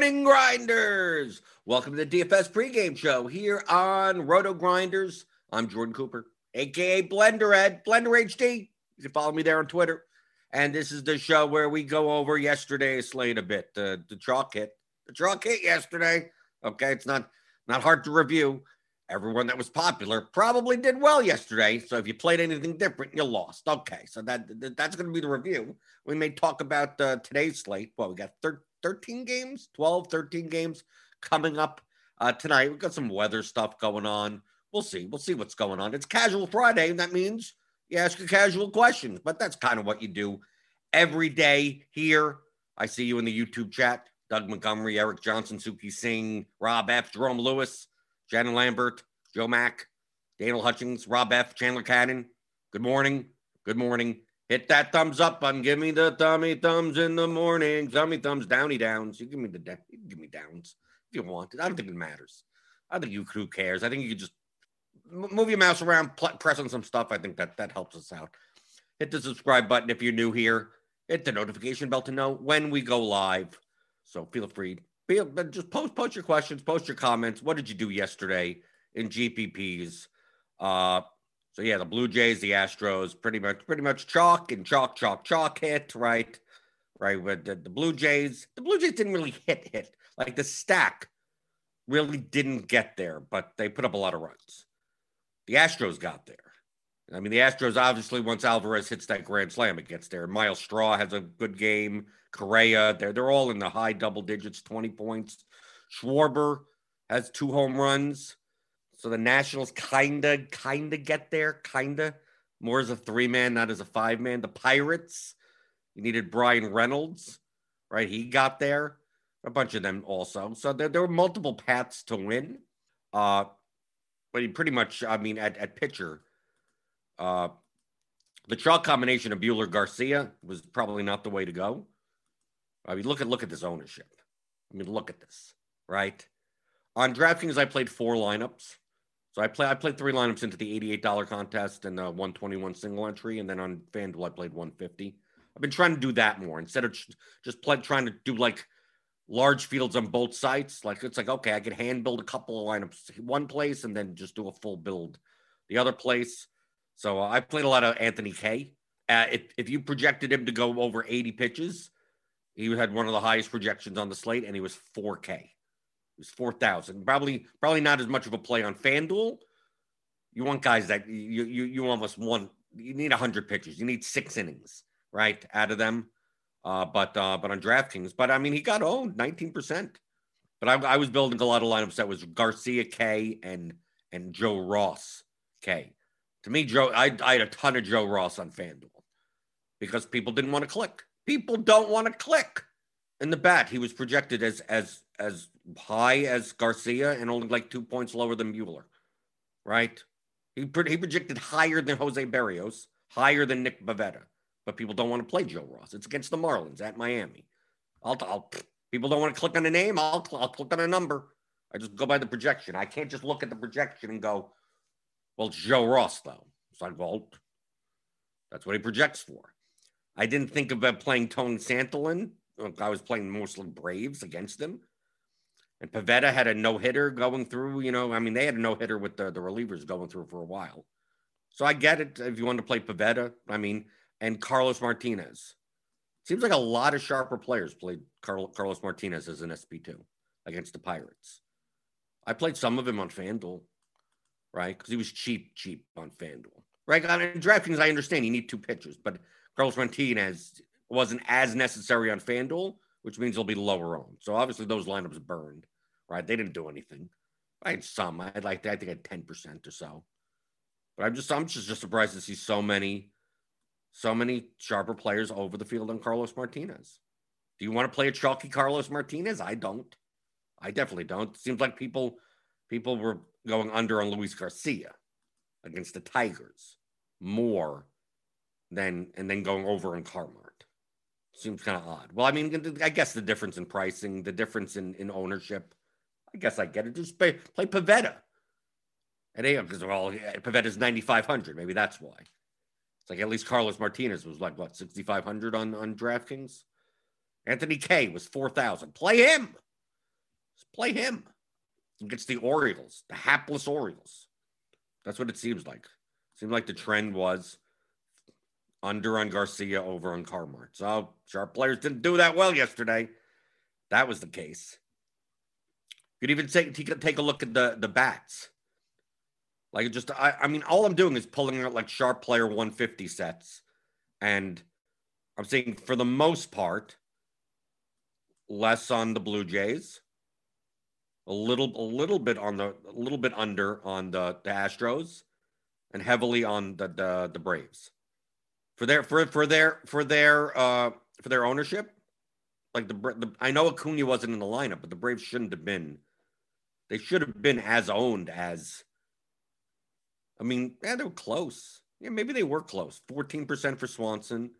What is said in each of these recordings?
morning, grinders. Welcome to the DFS pregame show here on RotoGrinders. I'm Jordan Cooper, aka Blender Ed, Blender HD. You can follow me there on Twitter. And this is the show where we go over yesterday's slate a bit. The chalk hit, the chalk hit yesterday. Okay, it's not not hard to review. Everyone that was popular probably did well yesterday. So if you played anything different, you lost. Okay, so that, that that's going to be the review. We may talk about uh, today's slate. Well, we got thir- 13 games, 12, 13 games coming up uh, tonight. We've got some weather stuff going on. We'll see. We'll see what's going on. It's casual Friday, and that means you ask your casual questions, but that's kind of what you do every day here. I see you in the YouTube chat. Doug Montgomery, Eric Johnson, Suki Singh, Rob F., Jerome Lewis, Shannon Lambert, Joe Mack, Daniel Hutchings, Rob F., Chandler Cannon. Good morning. Good morning. Hit that thumbs up button. Give me the thummy thumbs in the morning. Thummy thumbs, downy downs. You give me the you can give me downs if you want. it. I don't think it matters. I think you who cares. I think you can just move your mouse around, pl- press on some stuff. I think that that helps us out. Hit the subscribe button if you're new here. Hit the notification bell to know when we go live. So feel free. Feel, just post post your questions, post your comments. What did you do yesterday in GPPs? Uh, so yeah, the Blue Jays, the Astros, pretty much pretty much chalk and chalk, chalk, chalk hit, right? Right. But the, the Blue Jays, the Blue Jays didn't really hit hit. Like the stack really didn't get there, but they put up a lot of runs. The Astros got there. I mean, the Astros obviously once Alvarez hits that grand slam, it gets there. Myles Straw has a good game. Correa, they're they're all in the high double digits, 20 points. Schwarber has two home runs. So the Nationals kinda, kinda get there, kinda. More as a three man, not as a five man. The Pirates, you needed Bryan Reynolds, right? He got there. A bunch of them also. So there, there were multiple paths to win. Uh, but he pretty much, I mean, at, at pitcher, uh, the chalk combination of Buehler Garcia was probably not the way to go. I mean, look at look at this ownership. I mean, look at this, right? On DraftKings, I played four lineups. So I play I played three lineups into the $88 contest and the 121 single entry, and then on FanDuel I played 150. I've been trying to do that more instead of just play, trying to do like large fields on both sites. Like it's like okay, I could hand build a couple of lineups one place and then just do a full build the other place. So uh, I played a lot of Anthony Kay. Uh, if if you projected him to go over 80 pitches, he had one of the highest projections on the slate, and he was 4K was 4,000. Probably, probably not as much of a play on FanDuel. You want guys that you you you almost want. You need 100 pitches. You need six innings, right, out of them. Uh, but uh, but on DraftKings, but I mean, he got owned 19 percent. But I, I was building a lot of lineups that was Garcia K and and Joe Ross K. To me, Joe, I, I had a ton of Joe Ross on FanDuel because people didn't want to click. People don't want to click. In the bat, he was projected as as as high as Garcia and only like two points lower than Buehler, right? He, he projected higher than Jose Berrios, higher than Nick Pivetta, but people don't want to play Joe Ross. It's against the Marlins at Miami. I'll, I'll people don't want to click on a name. I'll, I'll click on a number. I just go by the projection. I can't just look at the projection and go, well, it's Joe Ross though. It's like, well, that's what he projects for. I didn't think about playing Tony Santillan. I was playing mostly Braves against him. And Pivetta had a no hitter going through. You know, I mean, they had a no hitter with the, the relievers going through for a while. So I get it if you want to play Pivetta. I mean, and Carlos Martinez. Seems like a lot of sharper players played Carlos Martinez as an SP2 against the Pirates. I played some of him on FanDuel, right? Because he was cheap, cheap on FanDuel. Right? On DraftKings, I understand you need two pitchers, but Carlos Martinez wasn't as necessary on FanDuel, which means he'll be lower on. So obviously those lineups burned right? They didn't do anything. I had some. I had like I think I had ten percent or so. But I'm just I'm just, just surprised to see so many, so many sharper players over the field on Carlos Martinez. Do you want to play a chalky Carlos Martinez? I don't. I definitely don't. It seems like people people were going under on Luis Garcia against the Tigers more than and then going over on Carmart. Seems kind of odd. Well, I mean, I guess the difference in pricing, the difference in, in ownership I guess I get it. Just play, play AM because they because Pivetta's ninety five hundred. Maybe that's why. It's like at least Carlos Martinez was like what sixty five hundred on on DraftKings. Anthony Kay was four thousand. Play him. Just play him against the Orioles, the hapless Orioles. That's what it seems like. Seemed like the trend was under on Garcia, over on Carmart. So sharp players didn't do that well yesterday. That was the case. You could even take take a look at the the bats. Like just I, I mean, all I'm doing is pulling out like sharp player 150 sets, and I'm seeing for the most part, less on the Blue Jays, a little a little bit on the a little bit under on the, the Astros, and heavily on the, the the Braves for their for for their for their uh for their ownership. Like the, the I know Acuna wasn't in the lineup, but the Braves shouldn't have been. They should have been as owned as. I mean, yeah, they were close. Yeah, maybe they were close. Fourteen percent for Swanson,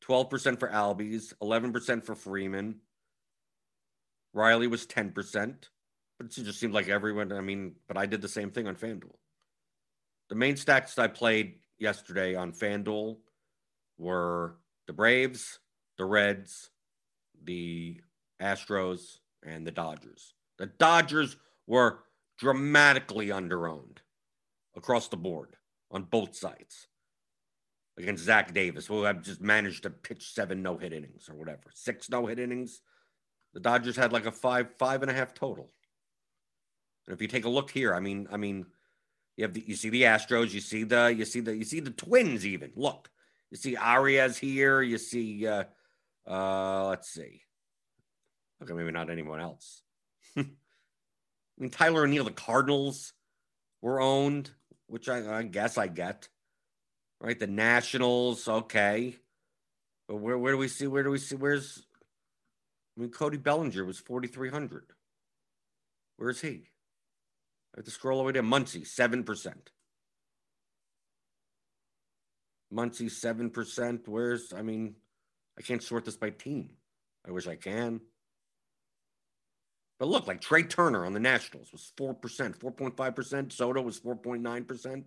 twelve percent for Albies, eleven percent for Freeman. Riley was ten percent, but it just seemed like everyone. I mean, but I did the same thing on FanDuel. The main stacks I played yesterday on FanDuel were the Braves, the Reds, the Astros, and the Dodgers. The Dodgers were dramatically underowned across the board on both sides against Zach Davies, who have just managed to pitch seven no hit innings or whatever, six no hit innings. The Dodgers had like a five, five and a half total. And if you take a look here, I mean, I mean, you have the, you see the Astros, you see the, you see the, you see the Twins. Even look, you see Arraez here. You see, uh, uh, let's see. Okay, maybe not anyone else. I mean, Tyler O'Neill, the Cardinals were owned, which I, I, guess I get. Right, the Nationals, okay. But where where do we see? Where do we see? Where's? I mean, Cody Bellinger was forty three hundred. Where's he? I have to scroll over there. Muncy, seven percent. Muncy, 7%. Where's, I mean, I can't sort this by team. I wish I can. But look, like Trea Turner on the Nationals was 4%, 4.5%. Soto was 4.9%.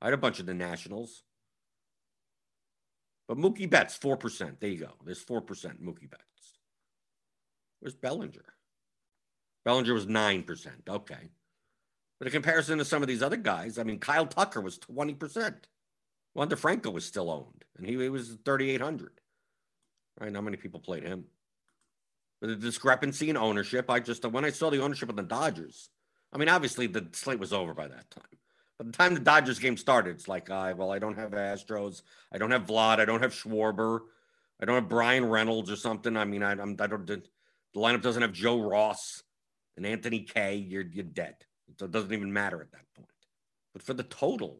I had a bunch of the Nationals. But Mookie Betts, 4%. There you go. There's 4% Mookie Betts. Where's Bellinger? Bellinger was 9%. Okay. But in comparison to some of these other guys, I mean, Kyle Tucker was 20%. Wander Franco was still owned, and he, he was 3,800. Right? How many people played him? The discrepancy in ownership, I just, when I saw the ownership of the Dodgers, I mean, obviously the slate was over by that time. By the time the Dodgers game started, it's like, uh, well, I don't have Astros. I don't have Vlad. I don't have Schwarber. I don't have Bryan Reynolds or something. I mean, I, I'm, I don't, the lineup doesn't have Joe Ross and Anthony Kay. You're, you're dead. So it doesn't even matter at that point. But for the total,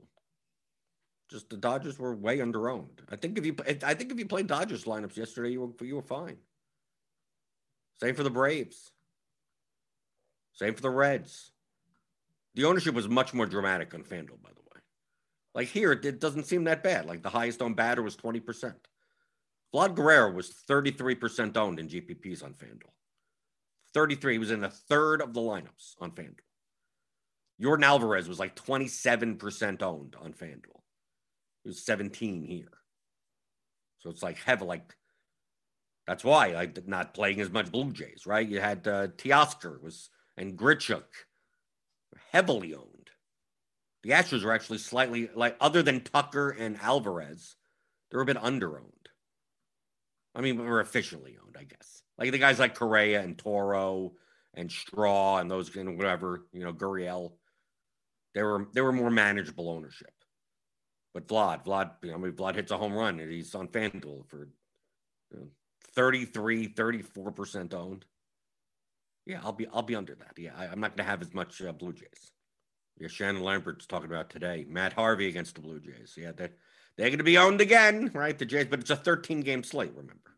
just the Dodgers were way underowned. I think if you I think if you played Dodgers lineups yesterday, you were you were fine. Same for the Braves. Same for the Reds. The ownership was much more dramatic on FanDuel, by the way. Like here, it, it doesn't seem that bad. Like the highest owned batter was 20%. Vlad Guerrero was 33% owned in GPPs on FanDuel. 33. He was in a third of the lineups on FanDuel. Yordan Alvarez was like 27% owned on FanDuel. He was 17 here. So it's like heavy, like that's why I like not playing as much Blue Jays, right? You had uh, Teoscar was and Grichuk heavily owned. The Astros were actually slightly like other than Tucker and Alvarez, they're a bit under owned. I mean, we're officially owned, I guess. Like the guys like Correa and Toro and Straw and those and whatever, you know, Gurriel. They were they were more manageable ownership. But Vlad, Vlad, I mean, Vlad hits a home run and he's on FanDuel for you know, 33, 34% owned. Yeah, I'll be I'll be under that. Yeah, I, am not going to have as much uh, Blue Jays. Yeah, Shannon Lambert's talking about today. Matt Harvey against the Blue Jays. Yeah, they're, they're going to be owned again, right? The Jays, but it's a 13 game slate, remember.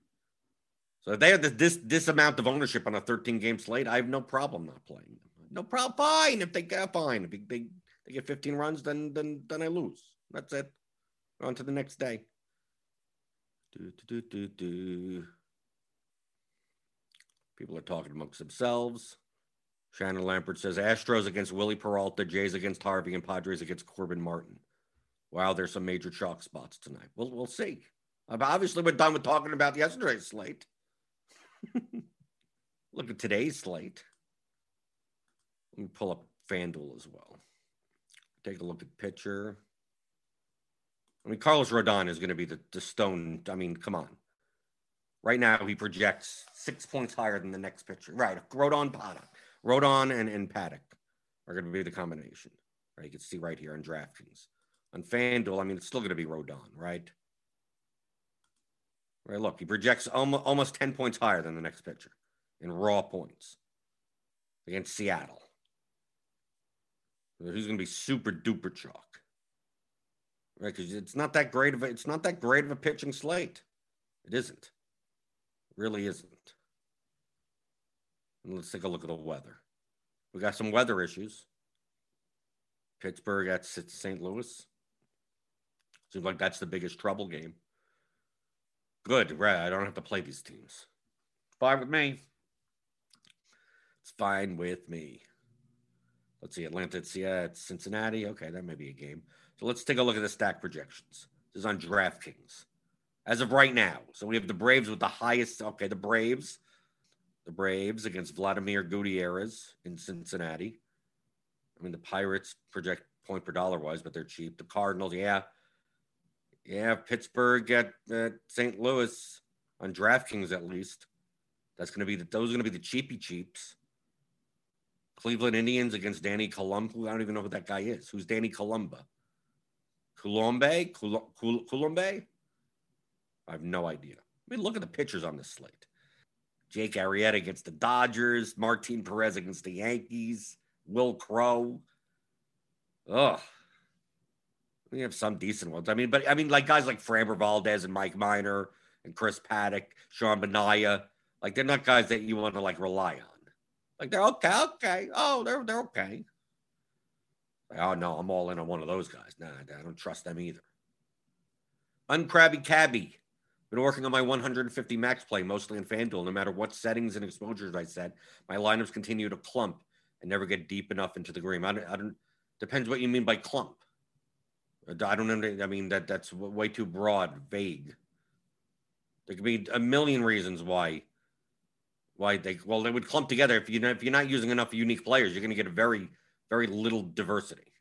So if they have this this this amount of ownership on a 13 game slate, I have no problem not playing them. No problem. Fine if they get fine. If they, they, they get 15 runs, then then then I lose. That's it. On to the next day. Do Do, do, do, do, People are talking amongst themselves. Shannon Lambert says Astros against Wily Peralta, Jays against Harvey, and Padres against Corbin Martin. Wow, there's some major chalk spots tonight. We'll we'll see. Obviously, we're done with talking about yesterday's slate. Look at today's slate. Let me pull up FanDuel as well. Take a look at pitcher. I mean, Carlos Rodon is going to be the, the stone. I mean, come on. Right now, he projects six points higher than the next pitcher. Right. Rodon, Paddack. Rodon and, and Paddack are going to be the combination. Right. You can see right here on DraftKings. On FanDuel, I mean, it's still going to be Rodon, right? Right. Look, he projects almost, almost 10 points higher than the next pitcher in raw points against Seattle. He's going to be super duper chalk, right? Because it's not that great of a, it's not that great of a pitching slate. It isn't. Really isn't. And let's take a look at the weather. We got some weather issues. Pittsburgh at St. Louis. Seems like that's the biggest trouble game. Good, right? I don't have to play these teams. Fine with me. It's fine with me. Let's see, Atlanta at Cincinnati. Okay, that may be a game. So let's take a look at the stack projections. This is on DraftKings. As of right now, so we have the Braves with the highest. Okay, the Braves, the Braves against Vladimir Gutierrez in Cincinnati. I mean, the Pirates project point per dollar wise, but they're cheap. The Cardinals, yeah, yeah. Pittsburgh at, at St. Louis on DraftKings at least. That's going to be the, those are going to be the cheapy cheaps. Cleveland Indians against Danny Columba. I don't even know who that guy is. Who's Danny Columba? Colombe? Colombe? I have no idea. I mean, look at the pitchers on this slate. Jake Arrieta against the Dodgers, Martin Perez against the Yankees, Will Crowe. Ugh. We have some decent ones. I mean, but I mean, like guys like Framber Valdez and Mike Minor and Chris Paddack, Sean Manaea. Like they're not guys that you want to like rely on. Like they're okay, okay. Oh, they're they're okay. Like, oh no, I'm all in on one of those guys. Nah, I don't trust them either. Uncrabby Cabby. Been working on my 150 max play, mostly in FanDuel. No matter what settings and exposures I set, my lineups continue to clump and never get deep enough into the green. I don't, I don't depends what you mean by clump. I don't. I mean that that's way too broad, vague. There could be a million reasons why why they well they would clump together if you if you're not using enough unique players you're going to get a very very little diversity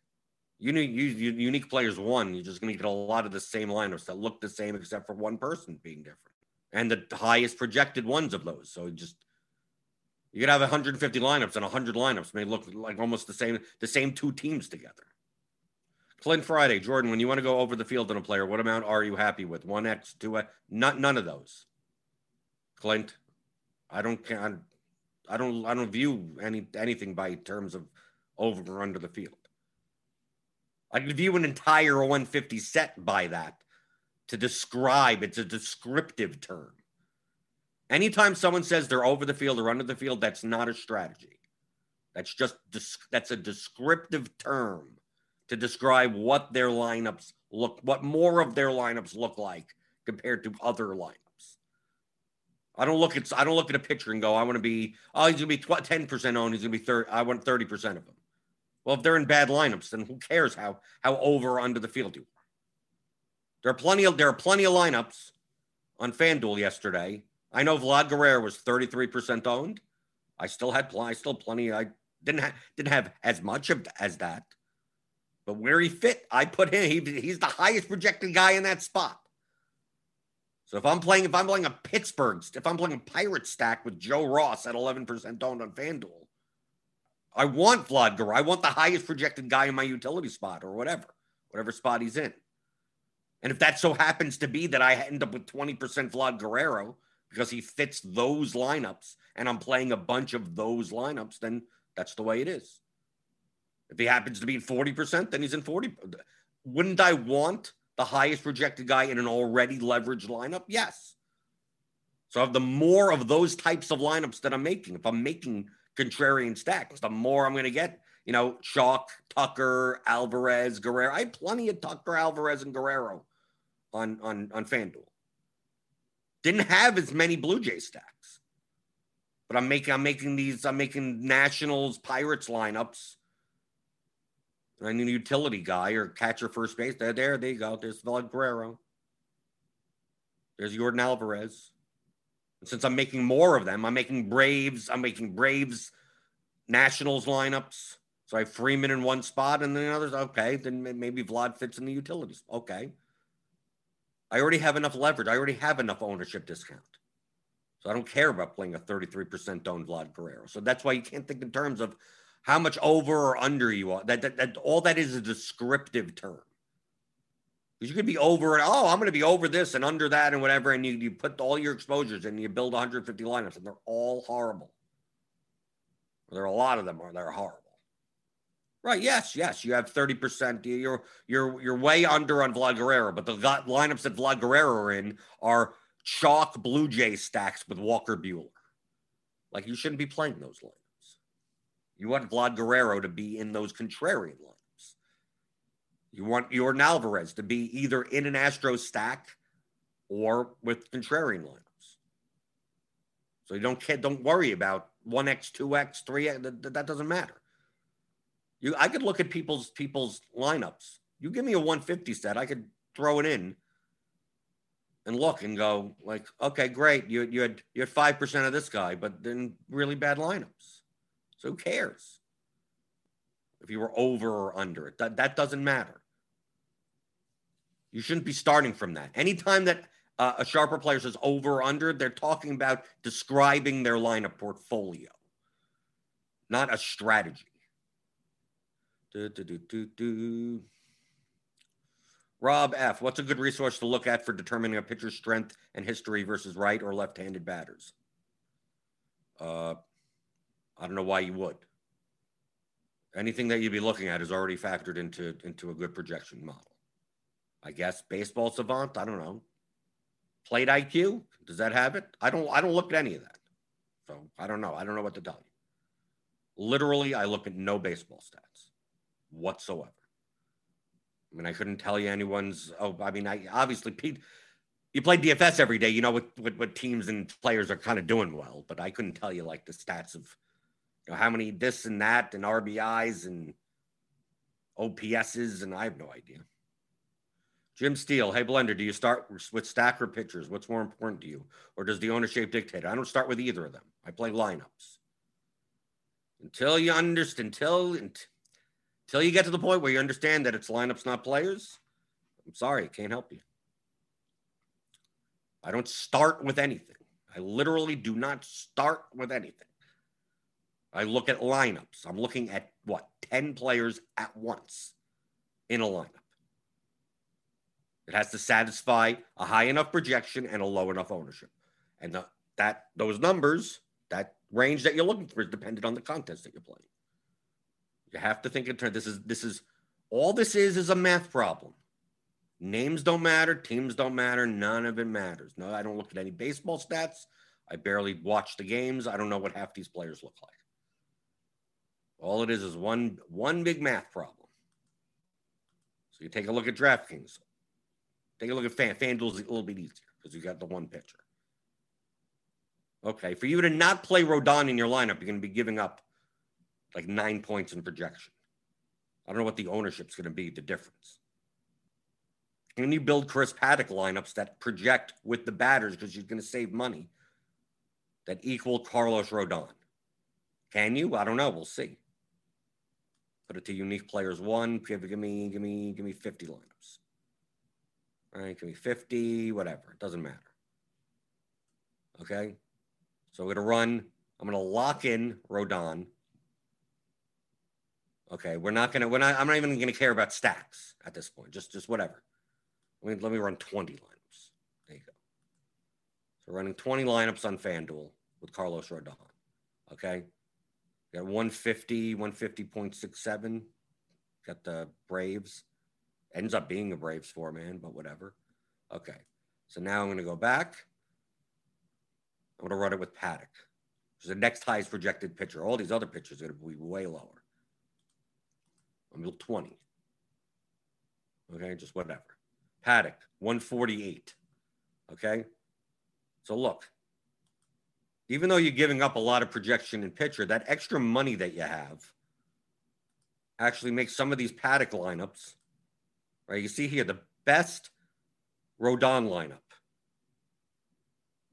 you need you, you, unique players one you're just going to get a lot of the same lineups that look the same except for one person being different. And the highest projected ones of those. So just you could have 150 lineups and 100 lineups may look like almost the same the same two teams together. Clint friday jordan when you want to go over the field on a player what amount are you happy with? 1x 2x not none of those. Clint I don't I don't I don't view any anything by terms of over or under the field. I can view an entire 150 set by that to describe it's a descriptive term. Anytime someone says they're over the field or under the field, that's not a strategy. That's just that's a descriptive term to describe what their lineups look, what more of their lineups look like compared to other lineups. I don't look at I don't look at a picture and go, I want to be oh he's gonna be ten percent owned, he's gonna be thirty. I want thirty percent of them. Well, if they're in bad lineups, then who cares how how over or under the field you are? There are plenty of there are plenty of lineups on FanDuel yesterday. I know Vlad Guerrero was thirty three percent owned. I still had pl- I still plenty. I didn't have didn't have as much of as that, but where he fit, I put him. He, he's the highest projected guy in that spot. So if I'm playing, if I'm playing a Pittsburgh, if I'm playing a Pirate stack with Joe Ross at 11% owned on FanDuel, I want Vlad Guerrero. I want the highest projected guy in my utility spot or whatever, whatever spot he's in. And if that so happens to be that I end up with 20% Vlad Guerrero because he fits those lineups and I'm playing a bunch of those lineups, then that's the way it is. If he happens to be in 40%, then he's in 40. Wouldn't I want the highest projected guy in an already leveraged lineup? Yes. So the more of those types of lineups that I'm making, if I'm making contrarian stacks, the more I'm going to get, you know, Chalk, Tucker, Alvarez, Guerrero. I have plenty of Tucker, Alvarez, and Guerrero on on on FanDuel. Didn't have as many Blue Jay stacks. But I'm making I'm making these, I'm making Nationals Pirates lineups And I need a utility guy or catcher first base. There, there, there you go. There's Vlad Guerrero. There's Yordan Alvarez. Since I'm making more of them, I'm making Braves. I'm making Braves Nationals lineups. So I have Freeman in one spot, and then others. Okay, then maybe Vlad fits in the utilities. Okay. I already have enough leverage. I already have enough ownership discount. So I don't care about playing a 33% owned Vlad Guerrero. So that's why you can't think in terms of how much over or under you are. That, that, that all that is a descriptive term. Because you could be over and oh, I'm going to be over this and under that and whatever, and you, you put all your exposures and you build 150 lineups, and they're all horrible. There are a lot of them are they're horrible. Right? Yes, yes. You have 30%. You're you're you're way under on Vlad Guerrero, but the lineups that Vlad Guerrero are in are chalk Blue Jay stacks with Walker Buehler. Like you shouldn't be playing those lineups. You want Vlad Guerrero to be in those contrarian lineups. You want Yordan Alvarez to be either in an Astro stack or with contrarian lineups. So you don't don't worry about one X, two X, three X. That, that doesn't matter. You, I could look at people's people's lineups. You give me a 150 set, I could throw it in and look and go like, okay, great. You you had you had five percent of this guy, but then really bad lineups. So who cares if you were over or under it? That that doesn't matter. You shouldn't be starting from that. Anytime that uh, a sharper player says over or under, they're talking about describing their line of portfolio, not a strategy. Do, do, do. Rob F. What's a good resource to look at for determining a pitcher's strength and history versus right or left handed batters? Uh, I don't know why you would. Anything that you'd be looking at is already factored into, into a good projection model. I guess baseball savant, I don't know. Plate IQ, does that have it? I don't I don't look at any of that. So I don't know. I don't know what to tell you. Literally, I look at no baseball stats whatsoever. I mean, I couldn't tell you anyone's. Oh, I mean, I obviously Pete. You play DFS every day, you know what, what what teams and players are kind of doing well, but I couldn't tell you like the stats of you know how many this and that and RBIs and OPSs, and I have no idea. Jim Steele, hey Blender, do you start with stack or pitchers? What's more important to you, or does the ownership dictate? I don't start with either of them. I play lineups until you understand. Until until you get to the point where you understand that it's lineups, not players, I'm sorry, I can't help you. I don't start with anything. I literally do not start with anything. I look at lineups. I'm looking at what, 10 players at once in a lineup. It has to satisfy a high enough projection and a low enough ownership. And the, that those numbers, that range that you're looking for is dependent on the contest that you're playing. You have to think in terms. This is this is all this is is a math problem. Names don't matter, teams don't matter, none of it matters. No, I don't look at any baseball stats. I barely watch the games. I don't know what half these players look like. All it is is one one big math problem. So you take a look at DraftKings. Take a look at Fan. FanDuel's a little bit easier because you got the one pitcher. Okay, for you to not play Rodon in your lineup, you're going to be giving up like nine points in projection. I don't know what the ownership's going to be, the difference. Can you build Chris Paddack lineups that project with the batters because you're going to save money that equal Carlos Rodon? Can you? I don't know. We'll see. Put it to unique players one. Give, give me, give me, give me 50 lineups. All right, can be 50, whatever. It doesn't matter. Okay. So we're going to run, I'm going to lock in Rodon Okay, we're not gonna. We're not. I'm not even gonna care about stacks at this point. Just, just whatever. Let me let me run 20 lineups. There you go. So running 20 lineups on FanDuel with Carlos Rodon. Okay. Got 150, 150.67. Got the Braves. Ends up being a Braves four man, but whatever. Okay. So now I'm gonna go back. I'm gonna run it with Paddack. Who's the next highest projected pitcher. All these other pitchers are gonna be way lower. I'm 20. Okay, just whatever. Paddack, 148. Okay. So look, even though you're giving up a lot of projection in pitcher, that extra money that you have actually makes some of these Paddack lineups, right? You see here the best Rodon lineup,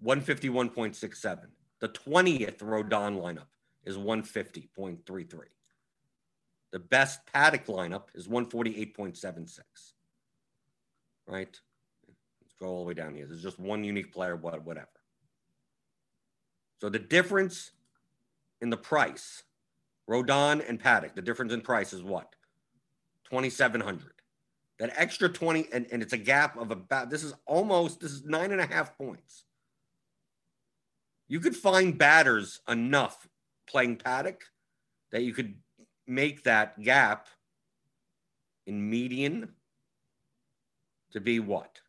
151.67. The 20th Rodon lineup is 150.33. The best Paddack lineup is 148.76. Right? Let's go all the way down here. There's just one unique player, whatever. So the difference in the price, Rodon and Paddack, the difference in price is what? 2,700. That extra 20, and, and it's a gap of about, this is almost, this is nine and a half points. You could find batters enough playing Paddack that you could make that gap in median to be what?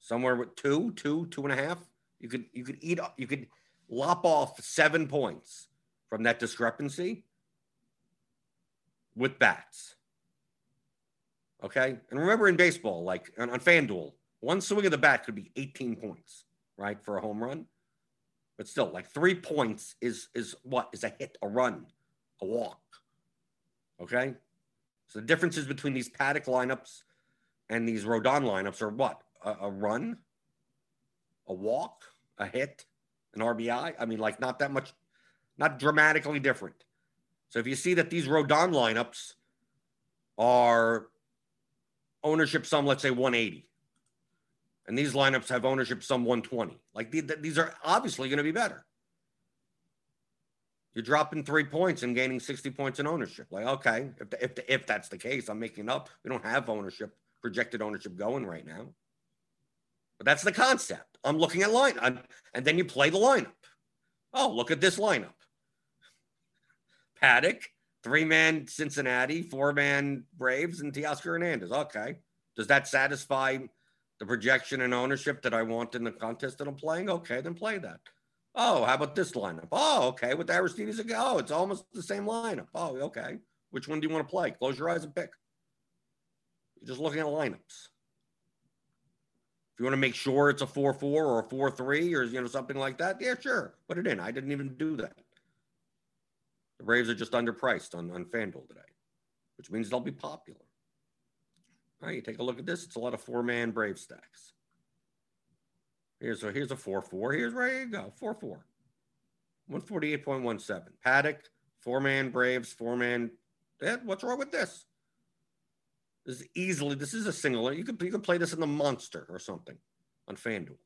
Somewhere with two, two, two and a half. You could you could eat you could lop off seven points from that discrepancy with bats. Okay. And remember in baseball, like on, on FanDuel, one swing of the bat could be 18 points, right? For a home run. But still, like three points is is what? Is a hit, a run, a walk. Okay. So the differences between these Paddack lineups and these Rodon lineups are what? A, a run, a walk, a hit, an RBI. I mean, like not that much, not dramatically different. So if you see that these Rodon lineups are ownership some, let's say 180, and these lineups have ownership some 120, like these are obviously going to be better. You're dropping three points and gaining 60 points in ownership. Like, okay, if, the, if, the, if that's the case, I'm making up. We don't have ownership, projected ownership going right now. But that's the concept. I'm looking at line, and then you play the lineup. Oh, look at this lineup. Paddock, three man Cincinnati, four man Braves, and Teoscar Hernandez. Okay. Does that satisfy the projection and ownership that I want in the contest that I'm playing? Okay, then play that. Oh, how about this lineup? Oh, okay. With Aristides, again. oh, it's almost the same lineup. Oh, okay. Which one do you want to play? Close your eyes and pick. You're just looking at lineups. If you want to make sure it's a 4 4 or a 4 3 or you know something like that, yeah, sure. Put it in. I didn't even do that. The Braves are just underpriced on, on FanDuel today, which means they'll be popular. All right, you take a look at this. It's a lot of four man Brave stacks. Here's a here's a four four. Here's where you go. Four four. 148.17. Paddack, four man Braves, four man. Dad, what's wrong with this? This is easily, this is a single. You could you could play this in the monster or something on FanDuel.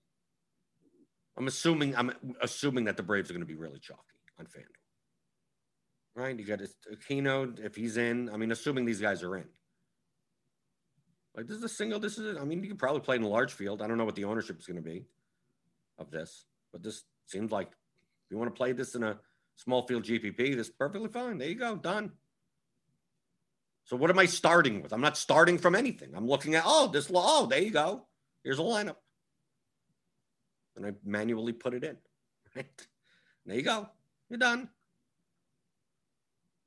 I'm assuming I'm assuming that the Braves are going to be really chalky on FanDuel. Right? You got Aquino uh, if he's in. I mean, assuming these guys are in. Like this is a single. This is. I mean, you could probably play in a large field. I don't know what the ownership is going to be of this, but this seems like if you want to play this in a small field GPP, this is perfectly fine. There you go, done. So what am I starting with? I'm not starting from anything. I'm looking at oh this oh there you go. Here's a lineup, and I manually put it in. Right there you go. You're done.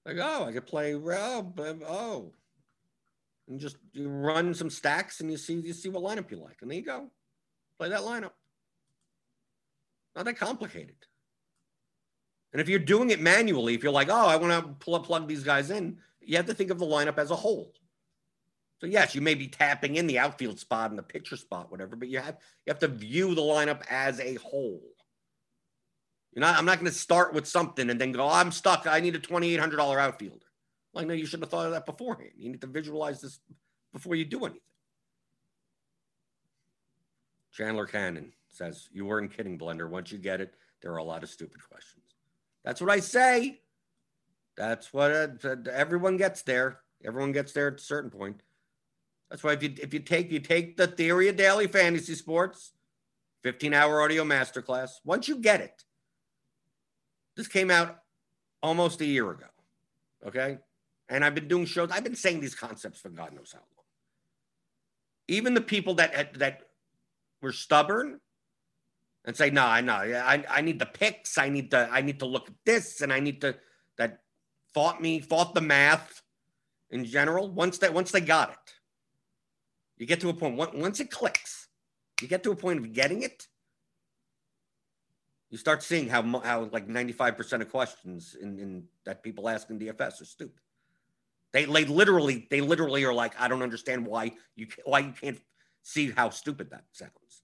Like oh I could play oh oh, and just you run some stacks and you see you see what lineup you like, and there you go. Play that lineup. Not that complicated. And if you're doing it manually, if you're like, oh, I want to pull plug these guys in, you have to think of the lineup as a whole. So yes, you may be tapping in the outfield spot and the pitcher spot, whatever, but you have you have to view the lineup as a whole. You're not, I'm not going to start with something and then go, I'm stuck. I need a $2,800 outfielder. Like, no, you should have thought of that beforehand. You need to visualize this before you do anything. Chandler Cannon says, You weren't kidding, Blender. Once you get it, there are a lot of stupid questions. That's what I say. That's what uh, everyone gets there. Everyone gets there at a certain point. That's why if you if you take you take the theory of daily fantasy sports, 15 hour audio masterclass. Once you get it, this came out almost a year ago. Okay. And I've been doing shows. I've been saying these concepts for God knows how long. Even the people that that were stubborn and say, no, I know, I, I need the picks. I need to, I need to look at this, and I need to that fought me, fought the math in general. Once that, once they got it, you get to a point. Once it clicks, you get to a point of getting it. You start seeing how how like ninety five percent of questions in, in that people ask in DFS are stupid. They, they literally they literally are like, I don't understand why you why you can't see how stupid that sounds.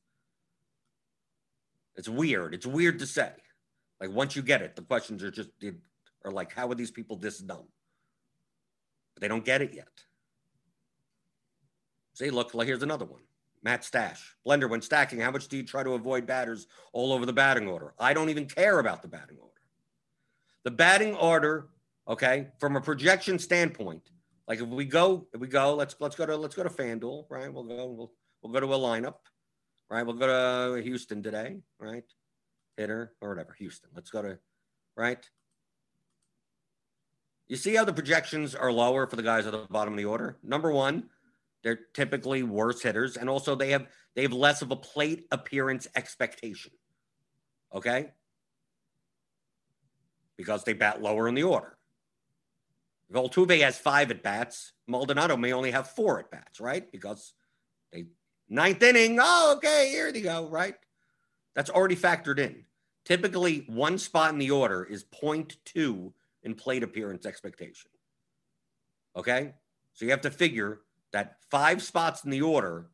It's weird. It's weird to say. Like once you get it, the questions are just are like, how are these people this dumb? But they don't get it yet. See, look, here's another one. Matt Stash. Blender, when stacking, how much do you try to avoid batters all over the batting order? I don't even care about the batting order. The batting order, okay, from a projection standpoint, like if we go, if we go, let's let's go to let's go to FanDuel, right? We'll go, we'll we'll go to a lineup, right? We'll go to Houston today, right? Hitter or whatever, Houston. Let's go to right. You see how the projections are lower for the guys at the bottom of the order? Number one, they're typically worse hitters, and also they have they have less of a plate appearance expectation. Okay, because they bat lower in the order. If Altuve has five at bats, Maldonado may only have four at bats, right? Because they ninth inning. Oh, okay, here they go, right? That's already factored in. Typically, one spot in the order is 0.2 in plate appearance expectation. Okay, so you have to figure that five spots in the order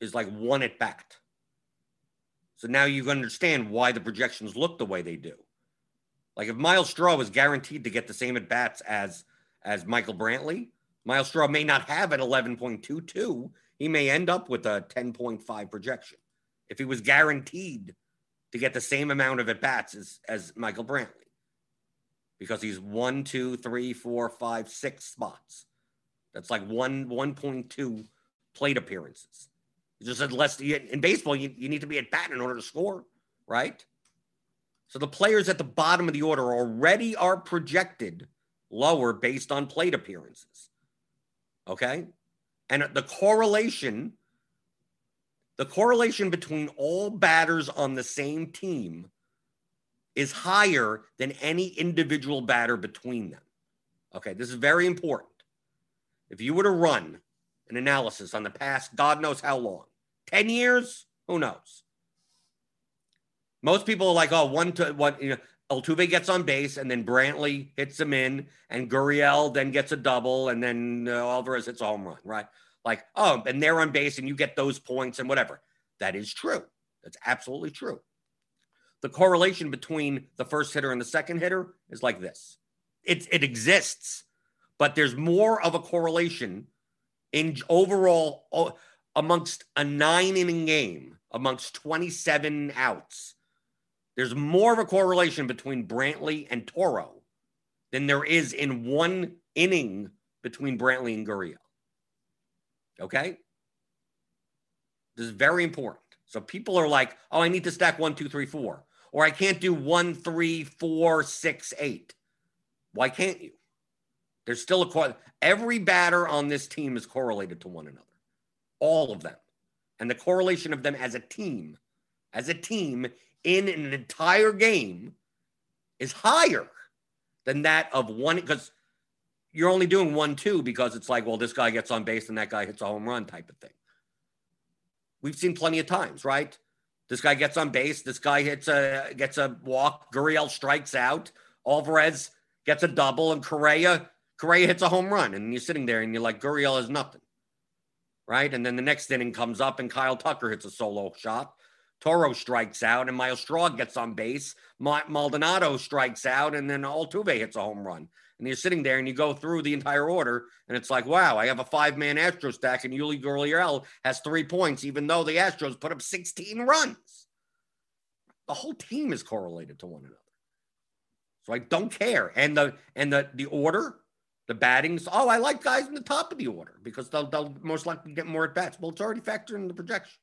is like one at bat. So now you understand why the projections look the way they do. Like if Myles Straw was guaranteed to get the same at bats as as Michael Brantley, Myles Straw may not have an 11.22. He may end up with a 10.5 projection if he was guaranteed to get the same amount of at bats as, as Michael Brantley because he's one, two, three, four, five, six spots. That's like one 1.2 plate appearances. Just said less in baseball, you, you need to be at bat in order to score, right? So the players at the bottom of the order already are projected lower based on plate appearances. Okay? And the correlation the correlation between all batters on the same team is higher than any individual batter between them. Okay, this is very important. If you were to run an analysis on the past, God knows how long, 10 years, who knows? Most people are like, oh, one to what, you know, Altuve gets on base and then Brantley hits him in and Gurriel then gets a double and then uh, Alvarez hits a home run, right? Like, oh, and they're on base and you get those points and whatever. That is true. That's absolutely true. The correlation between the first hitter and the second hitter is like this. It, it exists but there's more of a correlation in overall amongst a nine inning game, amongst 27 outs. There's more of a correlation between Brantley and Toro than there is in one inning between Brantley and Gurriel. Okay? This is very important. So people are like, oh, I need to stack one, two, three, four. Or I can't do one, three, four, six, eight. Why can't you? There's still a every batter on this team is correlated to one another, all of them, and the correlation of them as a team, as a team in an entire game, is higher than that of one because you're only doing one two because it's like well this guy gets on base and that guy hits a home run type of thing. We've seen plenty of times, right? This guy gets on base. This guy hits a gets a walk. Gurriel strikes out. Alvarez gets a double, and Correa Correa hits a home run, and you're sitting there and you're like, Gurriel is nothing. Right. And then the next inning comes up and Kyle Tucker hits a solo shot. Toro strikes out and Myles Straw gets on base. Maldonado strikes out and then Altuve hits a home run. And you're sitting there and you go through the entire order and it's like, wow, I have a five man Astro stack and Yuli Gurriel has three points, even though the Astros put up 16 runs. The whole team is correlated to one another. So I don't care. And the and the the order the battings. Oh, I like guys in the top of the order because they'll, they'll most likely get more at bats. Well, it's already factored in the projection,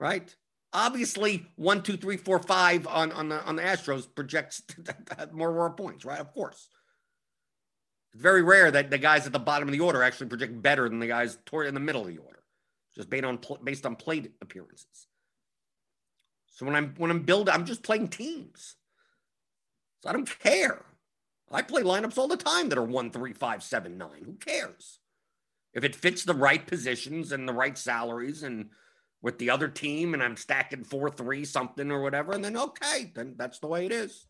right? Obviously, one, two, three, four, five on, on the on the Astros projects more raw points, right? Of course. It's very rare that the guys at the bottom of the order actually project better than the guys toward in the middle of the order, just based on based on plate appearances. So when I'm when I'm building, I'm just playing teams. So I don't care. I play lineups all the time that are one, three, five, seven, nine. Who cares? If it fits the right positions and the right salaries and with the other team and I'm stacking four, three, something or whatever, and then okay, then that's the way it is.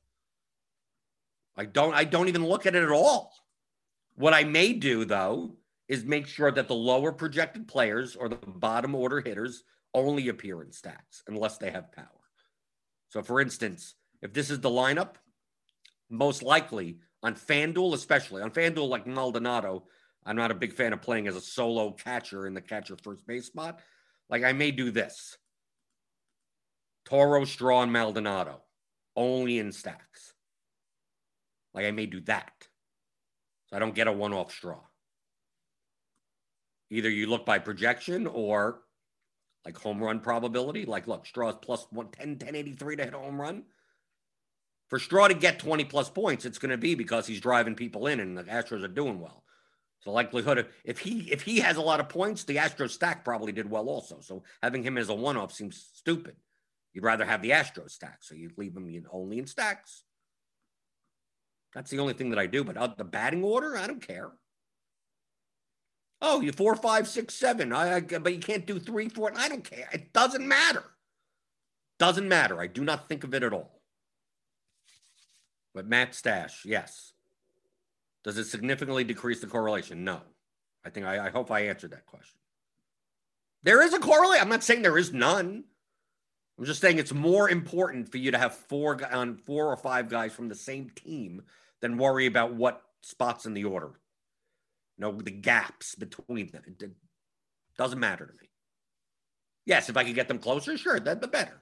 I don't I don't even look at it at all. What I may do though is make sure that the lower projected players or the bottom order hitters only appear in stacks unless they have power. So, for instance, if this is the lineup, most likely on FanDuel, especially on FanDuel, like Maldonado, I'm not a big fan of playing as a solo catcher in the catcher first base spot. Like I may do this Toro, Straw, and Maldonado only in stacks. Like I may do that. So I don't get a one off straw. Either you look by projection or like home run probability. Like, look, Straw is plus 110, 1083 to hit a home run. For Straw to get 20 plus points, it's going to be because he's driving people in and the Astros are doing well. So likelihood of if he if he has a lot of points, the Astros stack probably did well also. So having him as a one off seems stupid. You'd rather have the Astros stack, so you leave him only in stacks. That's the only thing that I do. But uh, the batting order, I don't care. Oh, you four, five, six, seven. I, I, but you can't do three, four. I don't care. It doesn't matter. Doesn't matter. I do not think of it at all. But Matt Stash, yes. Does it significantly decrease the correlation? No. I think I, I hope I answered that question. There is a correlation. I'm not saying there is none. I'm just saying it's more important for you to have four on um, four or five guys from the same team than worry about what spots in the order you know, the gaps between them. It doesn't matter to me. Yes, if I could get them closer, sure, that'd be better.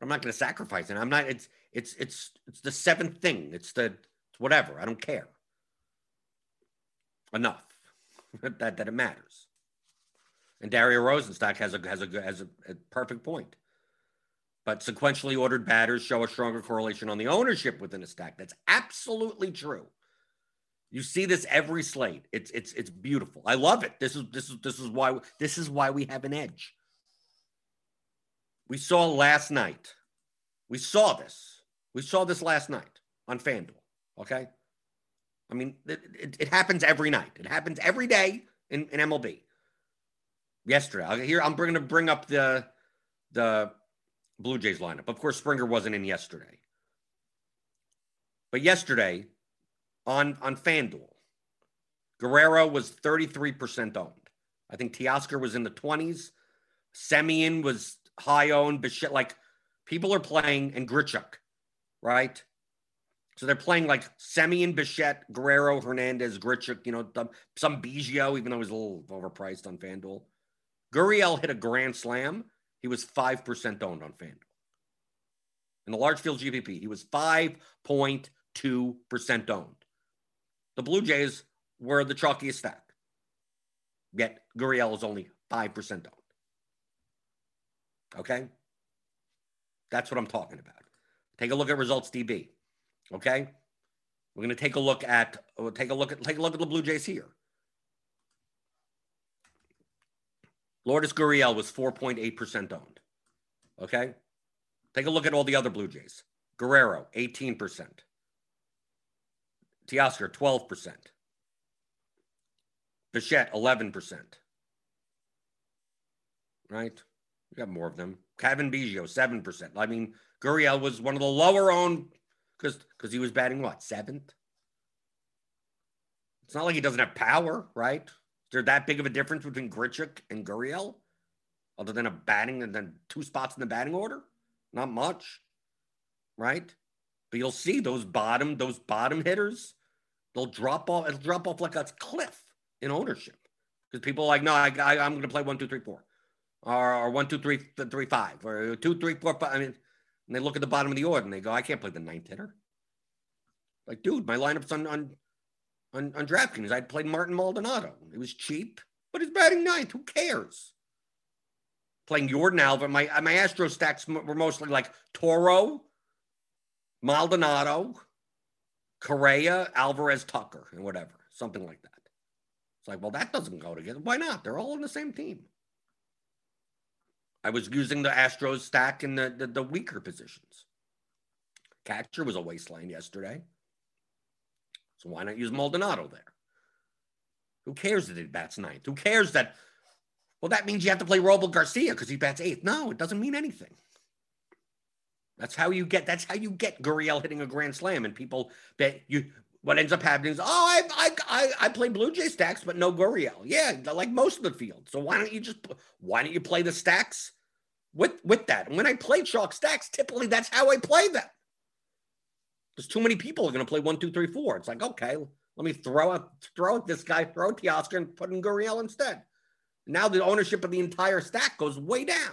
I'm not going to sacrifice it. I'm not. It's it's it's it's the seventh thing. It's the it's whatever. I don't care. Enough that that it matters. And Dario Rosenstock has a has a has a, a perfect point. But sequentially ordered batters show a stronger correlation on the ownership within a stack. That's absolutely true. You see this every slate. It's it's it's beautiful. I love it. This is this is this is why this is why we have an edge. We saw last night. We saw this. We saw this last night on FanDuel. Okay. I mean, it, it, it happens every night. It happens every day in, in MLB. Yesterday, here I'm going to bring up the the Blue Jays lineup. Of course, Springer wasn't in yesterday, but yesterday on, on FanDuel. Guerrero was 33% owned. I think Teoscar was in the 20s. Semien was high owned, but shit, like people are playing and Grichuk, right? So they're playing like Semien, Bichette, Guerrero, Hernandez, Grichuk, you know, some Biggio, even though he's a little overpriced on FanDuel. Gurriel hit a grand slam. He was 5% owned on FanDuel. In the large field GPP, he was 5.2% owned. The Blue Jays were the chalkiest stack. Yet Gurriel is only 5% owned. Okay? That's what I'm talking about. Take a look at results DB. Okay? We're going to take a look at take a look at take a look at the Blue Jays here. Lourdes Gurriel was 4.8% owned. Okay? Take a look at all the other Blue Jays. Guerrero, 18%. Teoscar, 12%. Bichette, 11%. Right? We got more of them. Cavan Biggio, 7%. I mean, Gurriel was one of the lower owned because because he was batting what, seventh? It's not like he doesn't have power, right? Is there that big of a difference between Grichuk and Gurriel? Other than a batting and then two spots in the batting order? Not much, right? But you'll see those bottom, those bottom hitters, They'll drop off. It'll drop off like a cliff in ownership because people are like, no, I, I, am going to play one, two, three, four, or, or one, two, three, three, five, or two, three, four, five. I mean, and they look at the bottom of the order and they go, I can't play the ninth hitter. Like, dude, my lineup's on on on, on DraftKings. I played Martin Maldonado. It was cheap, but he's batting ninth. Who cares? Playing Yordan Alvarez. My my Astro stacks were mostly like Toro, Maldonado, Correa, Alvarez, Tucker, and whatever, something like that. It's like, well, that doesn't go together. Why not? They're all on the same team. I was using the Astros stack in the, the, the weaker positions. Catcher was a wasteland yesterday. So why not use Maldonado there? Who cares that he bats ninth? Who cares that? Well, that means you have to play Robel Garcia because he bats eighth. No, it doesn't mean anything. That's how you get. That's how you get Gurriel hitting a grand slam, and people that you. What ends up happening is, oh, I I I, play Blue Jay stacks, but no Gurriel. Yeah, like most of the field. So why don't you just why don't you play the stacks with with that. And when I play chalk stacks, typically that's how I play them. There's too many people are going to play one, two, three, four. It's like okay, let me throw out throw out this guy, throw out Teoscar, and put in Gurriel instead. Now the ownership of the entire stack goes way down.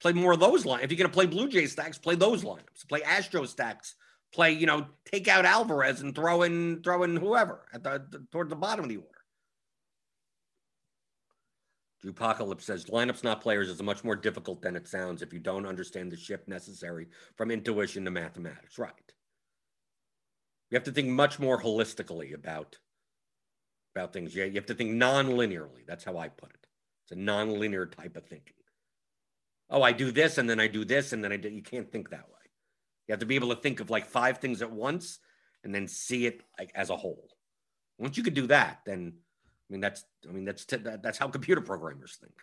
Play more of those lines. If you're going to play Blue Jay stacks, play those lineups. Play Astro stacks. Play, you know, take out Alvarez and throw in throw in whoever at the, the toward the bottom of the order. Apocalypse says lineups, not players, is much more difficult than it sounds if you don't understand the shift necessary from intuition to mathematics. Right. You have to think much more holistically about about things. You have to think non-linearly. That's how I put it. It's a non-linear type of thinking. Oh, I do this and then I do this and then I do. You can't think that way. You have to be able to think of like five things at once and then see it like as a whole. Once you could do that, then I mean, that's I mean that's t- that's how computer programmers think.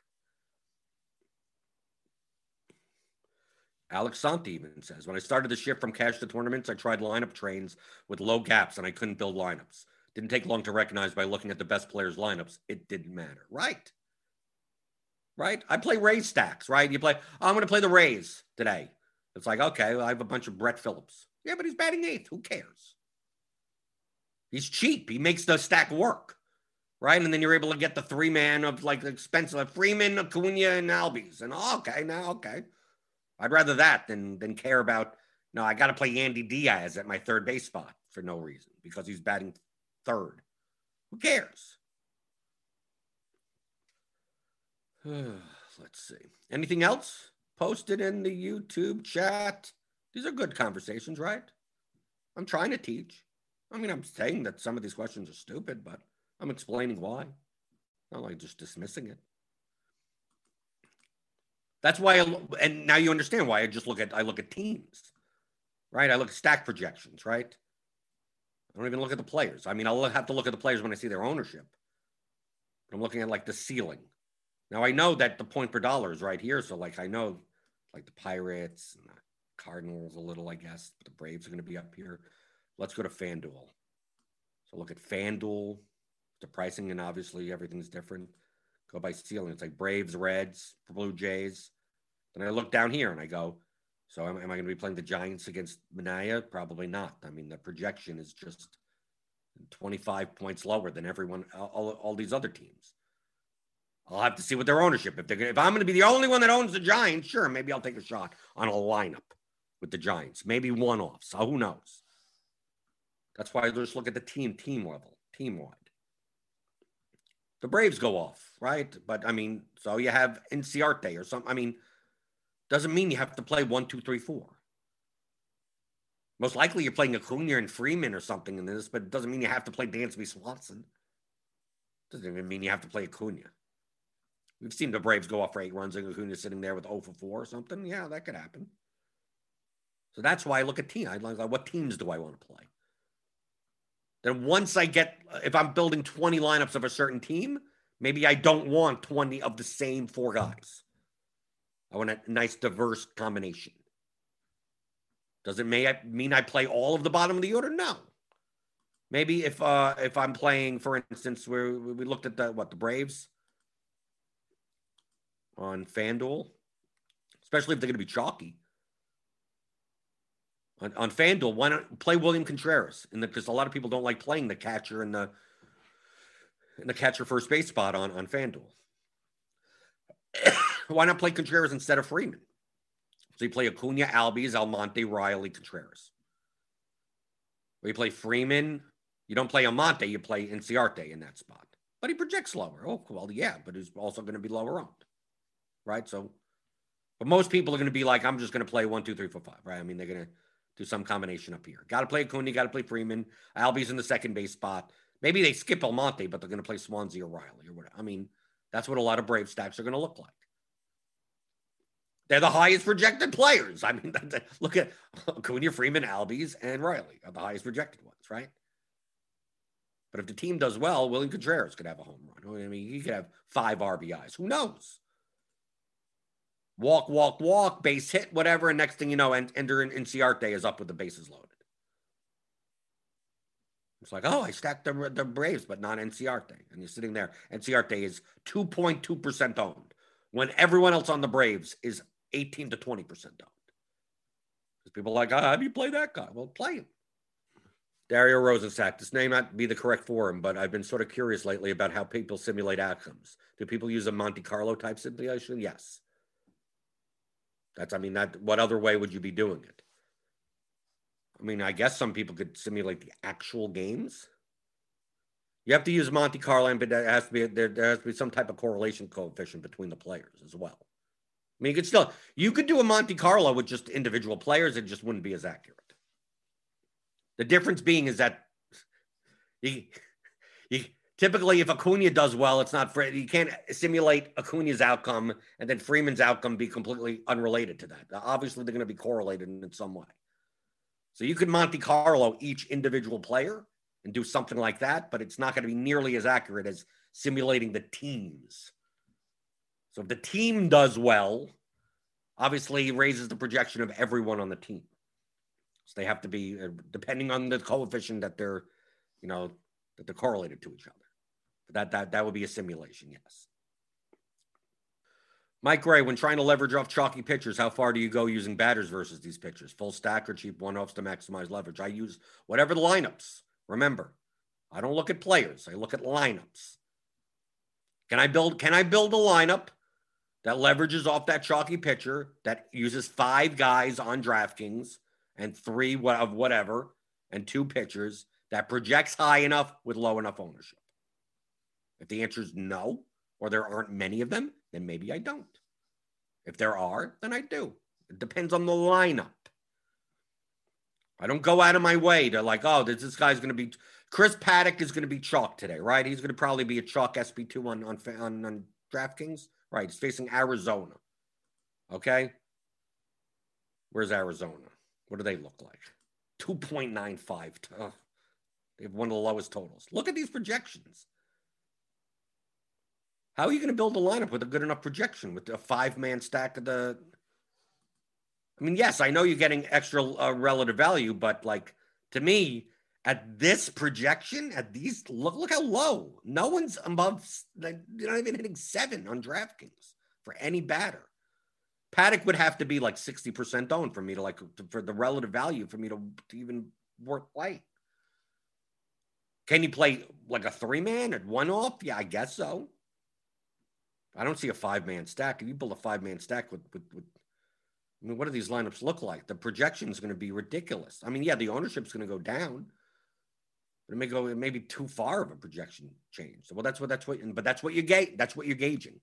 Alex Santi even says, when I started the shift from cash to tournaments, I tried lineup trains with low gaps and I couldn't build lineups. Didn't take long to recognize by looking at the best players' lineups. It didn't matter. Right. Right. I play Rays stacks, right? You play, oh, I'm going to play the Rays today. It's like, okay, well, I have a bunch of Brett Phillips. Yeah, but he's batting eighth. Who cares? He's cheap. He makes the stack work right? And then you're able to get the three man of like expensive like Freeman, Acuna, and Albies. And oh, okay, now okay. I'd rather that than than care about. No, I got to play Yandy Diaz at my third base spot for no reason because he's batting third. Who cares? Let's see. Anything else posted in the YouTube chat? These are good conversations, right? I'm trying to teach. I mean, I'm saying that some of these questions are stupid, but I'm explaining why. Not like just dismissing it. That's why, I, and now you understand why I just look at I look at teams, right? I look at stack projections, right? I don't even look at the players. I mean, I'll have to look at the players when I see their ownership. But I'm looking at like the ceiling. Now I know that the point per dollar is right here, so like I know, like the Pirates and the Cardinals a little, I guess. The Braves are going to be up here. Let's go to FanDuel. So look at FanDuel the pricing, and obviously everything's different. Go by ceiling. It's like Braves, Reds, Blue Jays. Then I look down here and I go, so am, am I going to be playing the Giants against Manaea? Probably not. I mean, the projection is just 25 points lower than everyone, all, all these other teams. I'll have to see what their ownership. If they're if I'm going to be the only one that owns the Giants, sure, maybe I'll take a shot on a lineup with the Giants. Maybe one off. So who knows? That's why just look at the team, team level, team wide the Braves go off, right? But I mean, so you have Inciarte or something. I mean, doesn't mean you have to play one, two, three, four. Most likely you're playing Acuna and Freeman or something in this, but it doesn't mean you have to play Dansby Swanson. Doesn't even mean you have to play Acuna. We've seen the Braves go off for eight runs and Acuna sitting there with 0 for 4 or something. Yeah, that could happen. So that's why I look at team. I like what teams do I want to play? Then once I get, if I'm building 20 lineups of a certain team, maybe I don't want 20 of the same four guys. I want a nice diverse combination. Does it may mean I play all of the bottom of the order? No. Maybe if uh if I'm playing, for instance, where we looked at the what the Braves on FanDuel, especially if they're gonna be chalky on, on FanDuel, why not play William Contreras? Because a lot of people don't like playing the catcher in the in the catcher first base spot on, on FanDuel. why not play Contreras instead of Freeman? So you play Acuna, Albies, Almonte, Riley, Contreras. Or you play Freeman. You don't play Almonte, you play Inciarte in that spot. But he projects lower. Oh, well, yeah, but he's also going to be lower owned. Right? So, but most people are going to be like, I'm just going to play one, two, three, four, five. Right? I mean, they're going to do some combination up here. Got to play Acuna, got to play Freeman. Albies in the second base spot. Maybe they skip Almonte, but they're going to play Swanson or Riley or whatever. I mean, that's what a lot of Brave stacks are going to look like. They're the highest projected players. I mean, look at Acuna, Freeman, Albies, and Riley are the highest projected ones, right? But if the team does well, William Contreras could have a home run. I mean, he could have five RBIs. Who knows? Walk, walk, walk, base hit, whatever. And next thing you know, and Ender and Inciarte is up with the bases loaded. It's like, oh, I stacked the, the Braves, but not Inciarte. And you're sitting there. Inciarte is 2.2% owned. when everyone else on the Braves is 18 to 20% owned. Because people are like, oh, how do you play that guy? Well, play him. Dario Rosensack, this may not be the correct forum, but I've been sort of curious lately about how people simulate outcomes. Do people use a Monte Carlo type simulation? Yes. That's, I mean, that what other way would you be doing it? I mean, I guess some people could simulate the actual games. You have to use Monte Carlo, but there has to be there, there has to be some type of correlation coefficient between the players as well. I mean, you could still you could do a Monte Carlo with just individual players; it just wouldn't be as accurate. The difference being is that you, typically if Acuna does well, it's not you can't simulate Acuna's outcome and then Freeman's outcome be completely unrelated to that. Obviously, they're going to be correlated in some way. So you could Monte Carlo each individual player and do something like that, but it's not going to be nearly as accurate as simulating the teams. So if the team does well, obviously raises the projection of everyone on the team. So they have to be uh, depending on the coefficient that they're, you know, that they're correlated to each other. That that that would be a simulation, yes. Mike Gray, when trying to leverage off chalky pitchers, how far do you go using batters versus these pitchers? Full stack or cheap one offs to maximize leverage? I use whatever the lineups. Remember, I don't look at players. I look at lineups. Can I build can I build a lineup that leverages off that chalky pitcher that uses five guys on DraftKings and three of whatever and two pitchers that projects high enough with low enough ownership? If the answer is no, or there aren't many of them, then maybe I don't. If there are, then I do. It depends on the lineup. I don't go out of my way to like, oh, this, this guy's going to be Chris Paddack is going to be chalk today, right? He's going to probably be a chalk SP two on on on, on DraftKings, right? He's facing Arizona. Okay, where's Arizona? What do they look like? Two point nine five. They have one of the lowest totals. Look at these projections. How are you going to build a lineup with a good enough projection with a five man stack of the I mean, yes, I know you're getting extra uh, relative value, but like to me, at this projection, at these look look how low. No one's above. Like, you're not even hitting seven on DraftKings for any batter. Paddack would have to be like sixty percent owned for me to like to, for the relative value for me to, to even worth play. Can you play like a three man at one off? Yeah, I guess so. I don't see a five man stack. If you build a five man stack with, with, with I mean, what do these lineups look like? The projection is going to be ridiculous. I mean, yeah, the ownership's going to go down, but it may go, it may be too far of a projection change. So, well, that's what, that's what, but that's what you gauge. That's what you're gauging.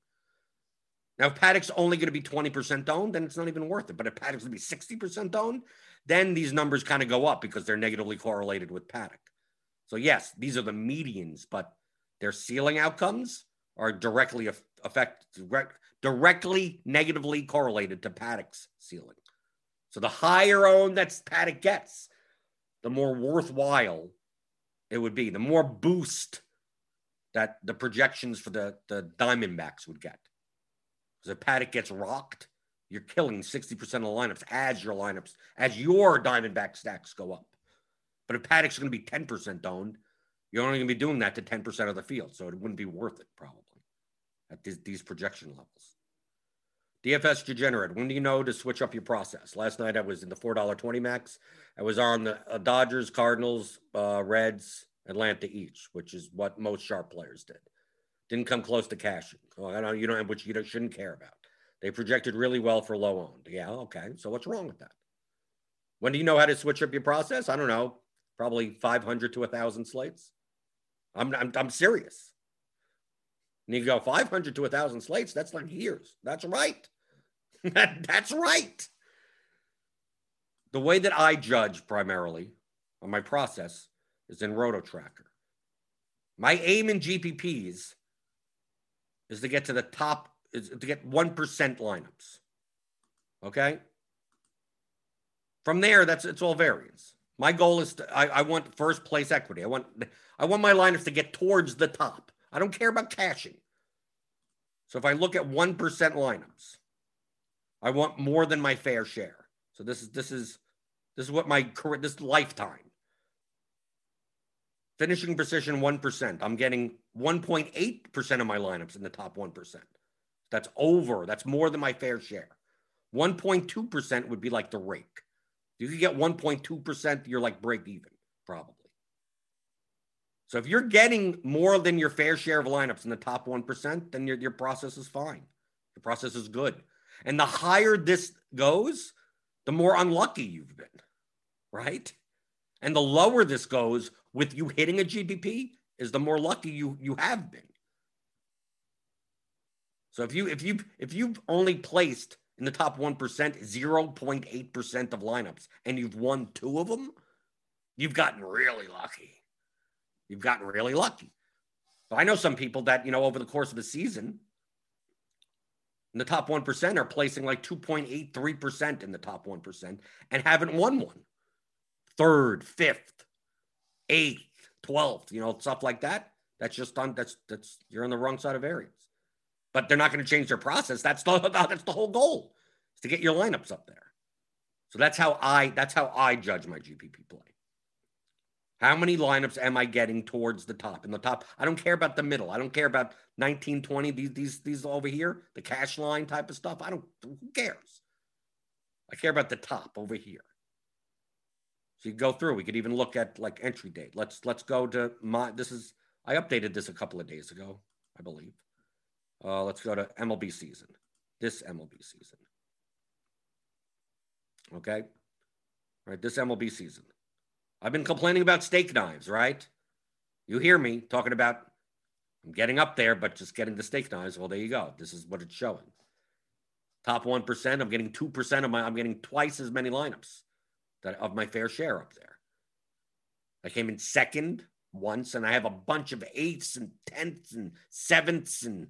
Now, if Paddack's only going to be 20% owned, then it's not even worth it. But if Paddack's going to be 60% owned, then these numbers kind of go up because they're negatively correlated with Paddack. So, yes, these are the medians, but their ceiling outcomes are directly affect direct, directly negatively correlated to Paddack's ceiling. So the higher owned that Paddack gets, the more worthwhile it would be, the more boost that the projections for the, the Diamondbacks would get. Because if Paddack gets rocked, you're killing 60% of the lineups as your lineups, as your Diamondback stacks go up. But if Paddack's going to be 10% owned, you're only going to be doing that to 10% of the field. So it wouldn't be worth it, probably, at these, projection levels. DFS degenerate. When do you know to switch up your process? Last night I was in the four dollar twenty max. I was on the uh, Dodgers, Cardinals, uh, Reds, Atlanta each, which is what most sharp players did. Didn't come close to cashing. I know you don't, which you don't, shouldn't care about. They projected really well for low owned. Yeah, okay. So what's wrong with that? When do you know how to switch up your process? I don't know. Probably five hundred to a thousand slates. I'm, I'm I'm serious. And you go 500 to 1,000 slates, that's like years. That's right. That's right. The way that I judge primarily on my process is in Roto Tracker. My aim in GPPs is to get to the top, is to get 1% lineups. Okay. From there, that's it's all variance. My goal is to, I, I want first place equity. I want I want my lineups to get towards the top. I don't care about cashing. So if I look at 1% lineups, I want more than my fair share. So this is this is this is what my career this lifetime. Finishing precision 1%. I'm getting 1.8% of my lineups in the top 1%. That's over. That's more than my fair share. 1.2% would be like the rake. If You could get 1.2%, you're like break even, probably. So if you're getting more than your fair share of lineups in the top 1%, then your, your process is fine. Your process is good. And the higher this goes, the more unlucky you've been, right? And the lower this goes with you hitting a GPP is the more lucky you you have been. So if you if you if you've only placed in the top 1%, 0.8% of lineups, and you've won two of them, you've gotten really lucky. You've gotten really lucky. But I know some people that, you know, over the course of a season, in the top 1% are placing like 2.83% in the top 1% and haven't won one. Third, fifth, eighth, 12th, you know, stuff like that. That's just on, that's, that's, you're on the wrong side of variance. But they're not going to change their process. That's the, that's the whole goal is to get your lineups up there. So that's how I, that's how I judge my GPP play. How many lineups am I getting towards the top? In the top, I don't care about the middle. I don't care about 1920, these these these over here, the cash line type of stuff. I don't who cares? I care about the top over here. So you go through. We could even look at like entry date. Let's let's go to my this is I updated this a couple of days ago, I believe. Uh, let's go to MLB season. This MLB season. Okay. All right, this MLB season. I've been complaining about steak knives, right? You hear me talking about I'm getting up there, but just getting the steak knives. Well, there you go. This is what it's showing. Top 1%, I'm getting 2% of my, I'm getting twice as many lineups that of my fair share up there. I came in second once, and I have a bunch of eighths and tenths and sevenths and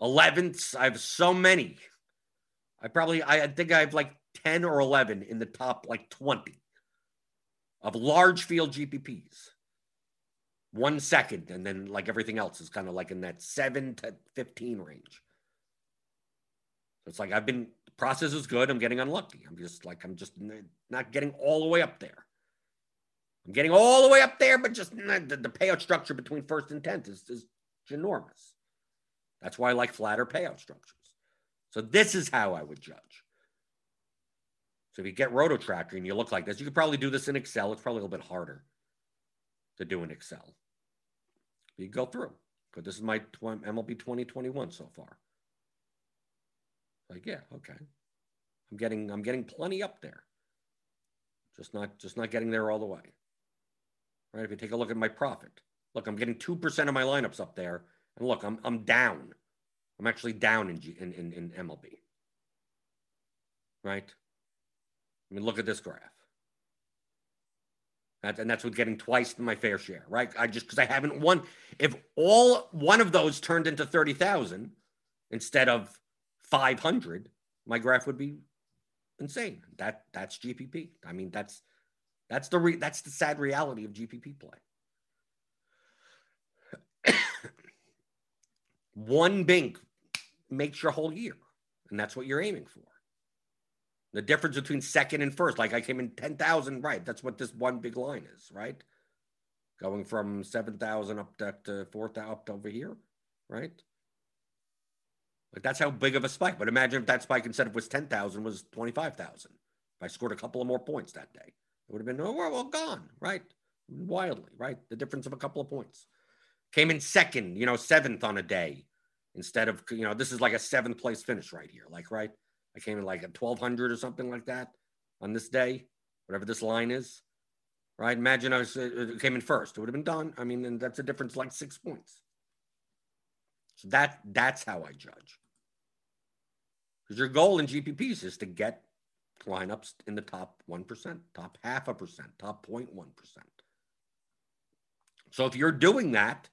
elevenths. I have so many. I probably, I think I have like 10 or 11 in the top like 20 of large field GPPs. One second, and then like everything else is kind of like in that seven to 15 range. So it's like I've been, the process is good. I'm getting unlucky. I'm just like, I'm just not getting all the way up there. I'm getting all the way up there, but just the, the payout structure between first and 10th is, is enormous. That's why I like flatter payout structures. So this is how I would judge. So if you get Roto Tracker and you look like this, you could probably do this in Excel. It's probably a little bit harder to do in Excel. But you go through. But this is my MLB 2021 so far. Like, yeah, okay. I'm getting I'm getting plenty up there. Just not just not getting there all the way. Right? If you take a look at my profit, look, I'm getting 2% of my lineups up there. And look, I'm I'm down. I'm actually down in G, in, in, in MLB. Right? I mean, look at this graph. And that's with getting twice my fair share, right? I just because I haven't won. If all one of those turned into thirty thousand instead of five hundred, my graph would be insane. That that's GPP. I mean, that's that's the re, that's the sad reality of GPP play. One bink makes your whole year, and that's what you're aiming for. The difference between second and first, like I came in 10,000, right? That's what this one big line is, right? Going from 7,000 up to, to 4,000 up to over here, right? Like that's how big of a spike. But imagine if that spike instead of was 10,000 was 25,000. If I scored a couple of more points that day, it would have been, oh, well, gone, right? Wildly, right? The difference of a couple of points. Came in second, you know, seventh on a day instead of, you know, this is like a seventh place finish right here, like, right? I came in like at 1200 or something like that on this day, whatever this line is. Right? Imagine I was, uh, came in first. It would have been done. I mean, and that's a difference like six points. So that that's how I judge. Because your goal in GPPs is to get lineups in the top 1%, top half a percent, top 0.1%. So if you're doing that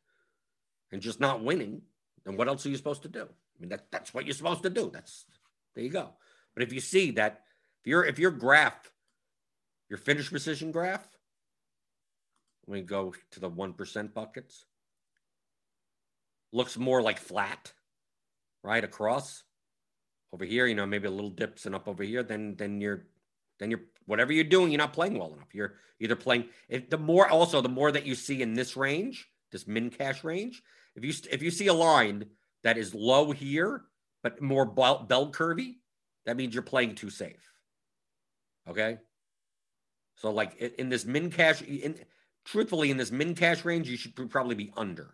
and just not winning, then what else are you supposed to do? I mean, that, that's what you're supposed to do. That's there you go. But if you see that, if your if your graph, your finish position graph, me go to the one percent buckets. Looks more like flat, right across. Over here, you know, maybe a little dips and up over here. Then then you're then you're whatever you're doing, you're not playing well enough. You're either playing if the more also the more that you see in this range, this min cash range. If you if you see a line that is low here but more bell, curvy, that means you're playing too safe. Okay. So, like in this min cash, in, truthfully, in this min cash range, you should probably be under.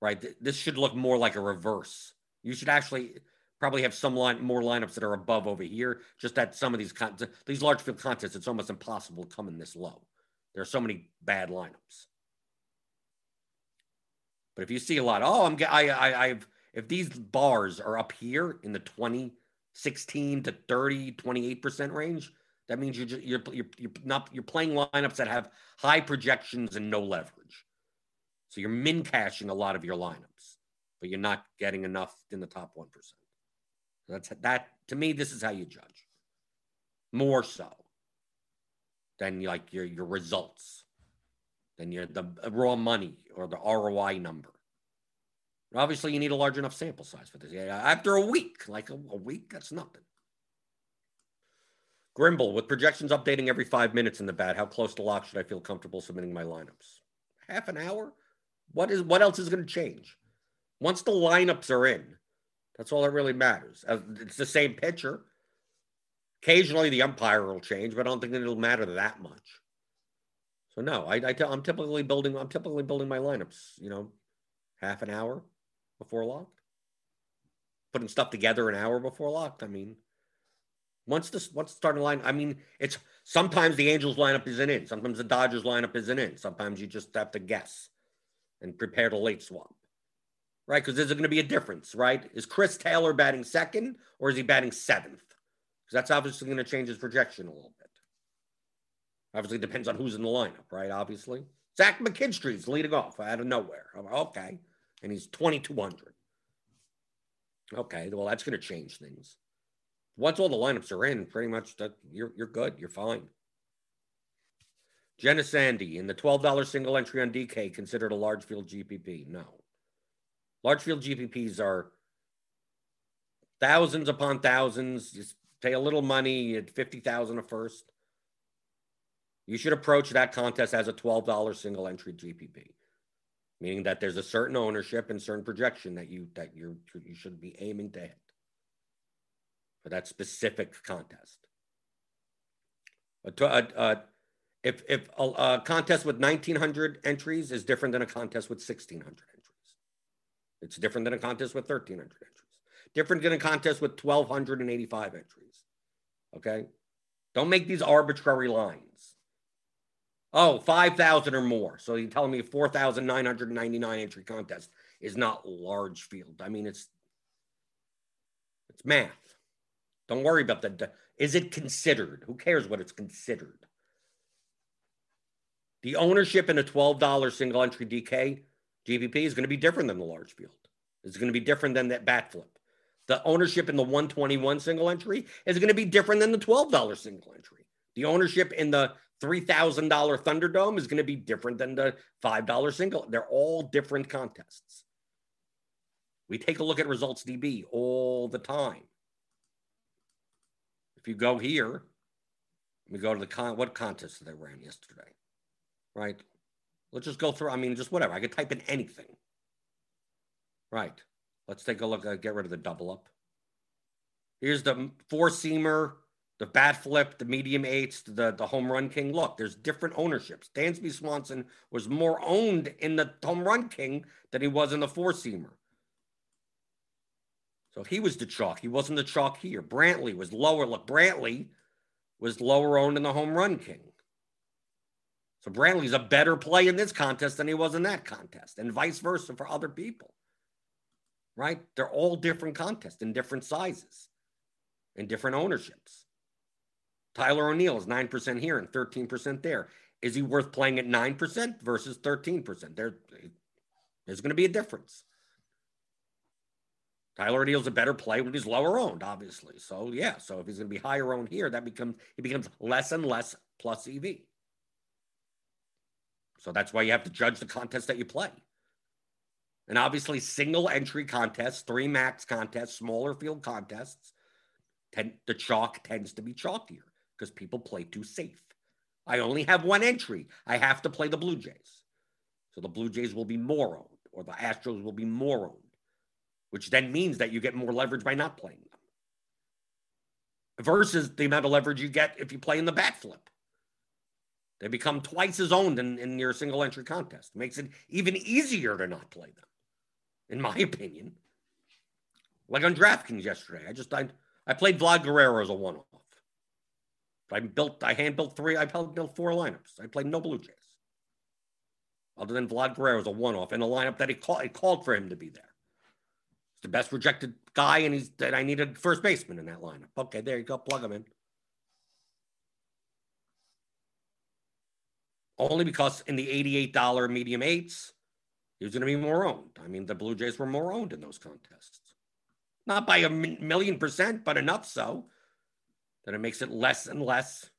Right. This should look more like a reverse. You should actually probably have some line more lineups that are above over here. Just that some of these con- these large field contests, it's almost impossible to come in this low. There are so many bad lineups. But if you see a lot, oh, I'm I, I I've if these bars are up here in the 20, 16 to 30, 28% range, that means you're, just, you're, you're, you're not, you're playing lineups that have high projections and no leverage. So you're min cashing a lot of your lineups, but you're not getting enough in the top 1%. That's that to me, this is how you judge. More so than like your, your results, than your the raw money or the ROI number. Obviously, you need a large enough sample size for this. After a week, like a, week, that's nothing. Grimble, with projections updating every five minutes in the bat, how close to lock should I feel comfortable submitting my lineups? Half an hour? What is what else is going to change? Once the lineups are in, that's all that really matters. Uh, it's the same pitcher. Occasionally, the umpire will change, but I don't think it'll matter that much. So no, I, I am typically building. I'm typically building my lineups. You know, half an hour, before locked? Putting stuff together an hour before locked. I mean, once this once the starting line, I mean, it's sometimes the Angels lineup isn't in, sometimes the Dodgers lineup isn't in. Sometimes you just have to guess and prepare to late swap. Right? Because there's going to be a difference, right? Is Chris Taylor batting second or is he batting seventh? Because that's obviously going to change his projection a little bit. Obviously, depends on who's in the lineup, right? Obviously. Zach McKinstry's leading off out of nowhere. Oh, okay and he's 2,200. Okay, well, that's going to change things. Once all the lineups are in, pretty much you're you're good. You're fine. Jenna Sandy in the $12 single entry on DK considered a large field GPP. No. Large field GPPs are thousands upon thousands. You pay a little money you at 50,000 a first. You should approach that contest as a $12 single entry GPP meaning that there's a certain ownership and certain projection that you that you you should be aiming to hit for that specific contest. A, a, if if a, a, contest with 1900 entries is different than a contest with 1600 entries, it's different than a contest with 1300 entries. Different than a contest with 1285 entries. Okay, don't make these arbitrary lines. Oh, 5,000 or more. So you're telling me 4,999 entry contest is not large field. I mean, it's it's math. Don't worry about that. Is it considered? Who cares what it's considered? The ownership in a $12 single entry DK GPP is going to be different than the large field. It's going to be different than that bat flip. The ownership in the 121 single entry is going to be different than the $12 single entry. The ownership in the $3,000 Thunderdome is going to be different than the $5 single. They're all different contests. We take a look at results DB all the time. If you go here, we go to the con what contest they ran yesterday, right? Let's just go through. I mean, just whatever. I could type in anything. Right. Let's take a look. Uh, get rid of the double up. Here's the four seamer the bat flip, the medium eights, the, the home run king. Look, there's different ownerships. Dansby Swanson was more owned in the home run king than he was in the four seamer. So he was the chalk. He wasn't the chalk here. Brantley was lower. Look, Brantley was lower owned in the home run king. So Brantley's a better play in this contest than he was in that contest, and vice versa for other people. Right? They're all different contests in different sizes and different ownerships. Tyler O'Neill is 9% here and 13% there. Is he worth playing at 9% versus 13%? There, there's going to be a difference. Tyler O'Neill's a better play when he's lower owned, obviously. So yeah, so if he's going to be higher owned here, that becomes he becomes less and less plus EV. So that's why you have to judge the contest that you play. And obviously, single entry contests, three max contests, smaller field contests, tend, the chalk tends to be chalkier because people play too safe. I only have one entry. I have to play the Blue Jays. So the Blue Jays will be more owned, or the Astros will be more owned. which then means that you get more leverage by not playing them versus the amount of leverage you get if you play in the bat flip. They become twice as owned in, in your single entry contest. It makes it even easier to not play them, in my opinion. Like on DraftKings yesterday, I just I, I played Vlad Guerrero as a one-off. I built I hand built three. I built four lineups. I played no Blue Jays, other than Vlad Guerrero as a one-off in a lineup that called it called for him to be there. He's the best rejected guy, and he's that I needed first baseman in that lineup. Okay, there you go. Plug him in. Only because in the $88 medium eights, he was going to be more owned. I mean, the Blue Jays were more owned in those contests. Not by a million percent, but enough so that it makes it less and less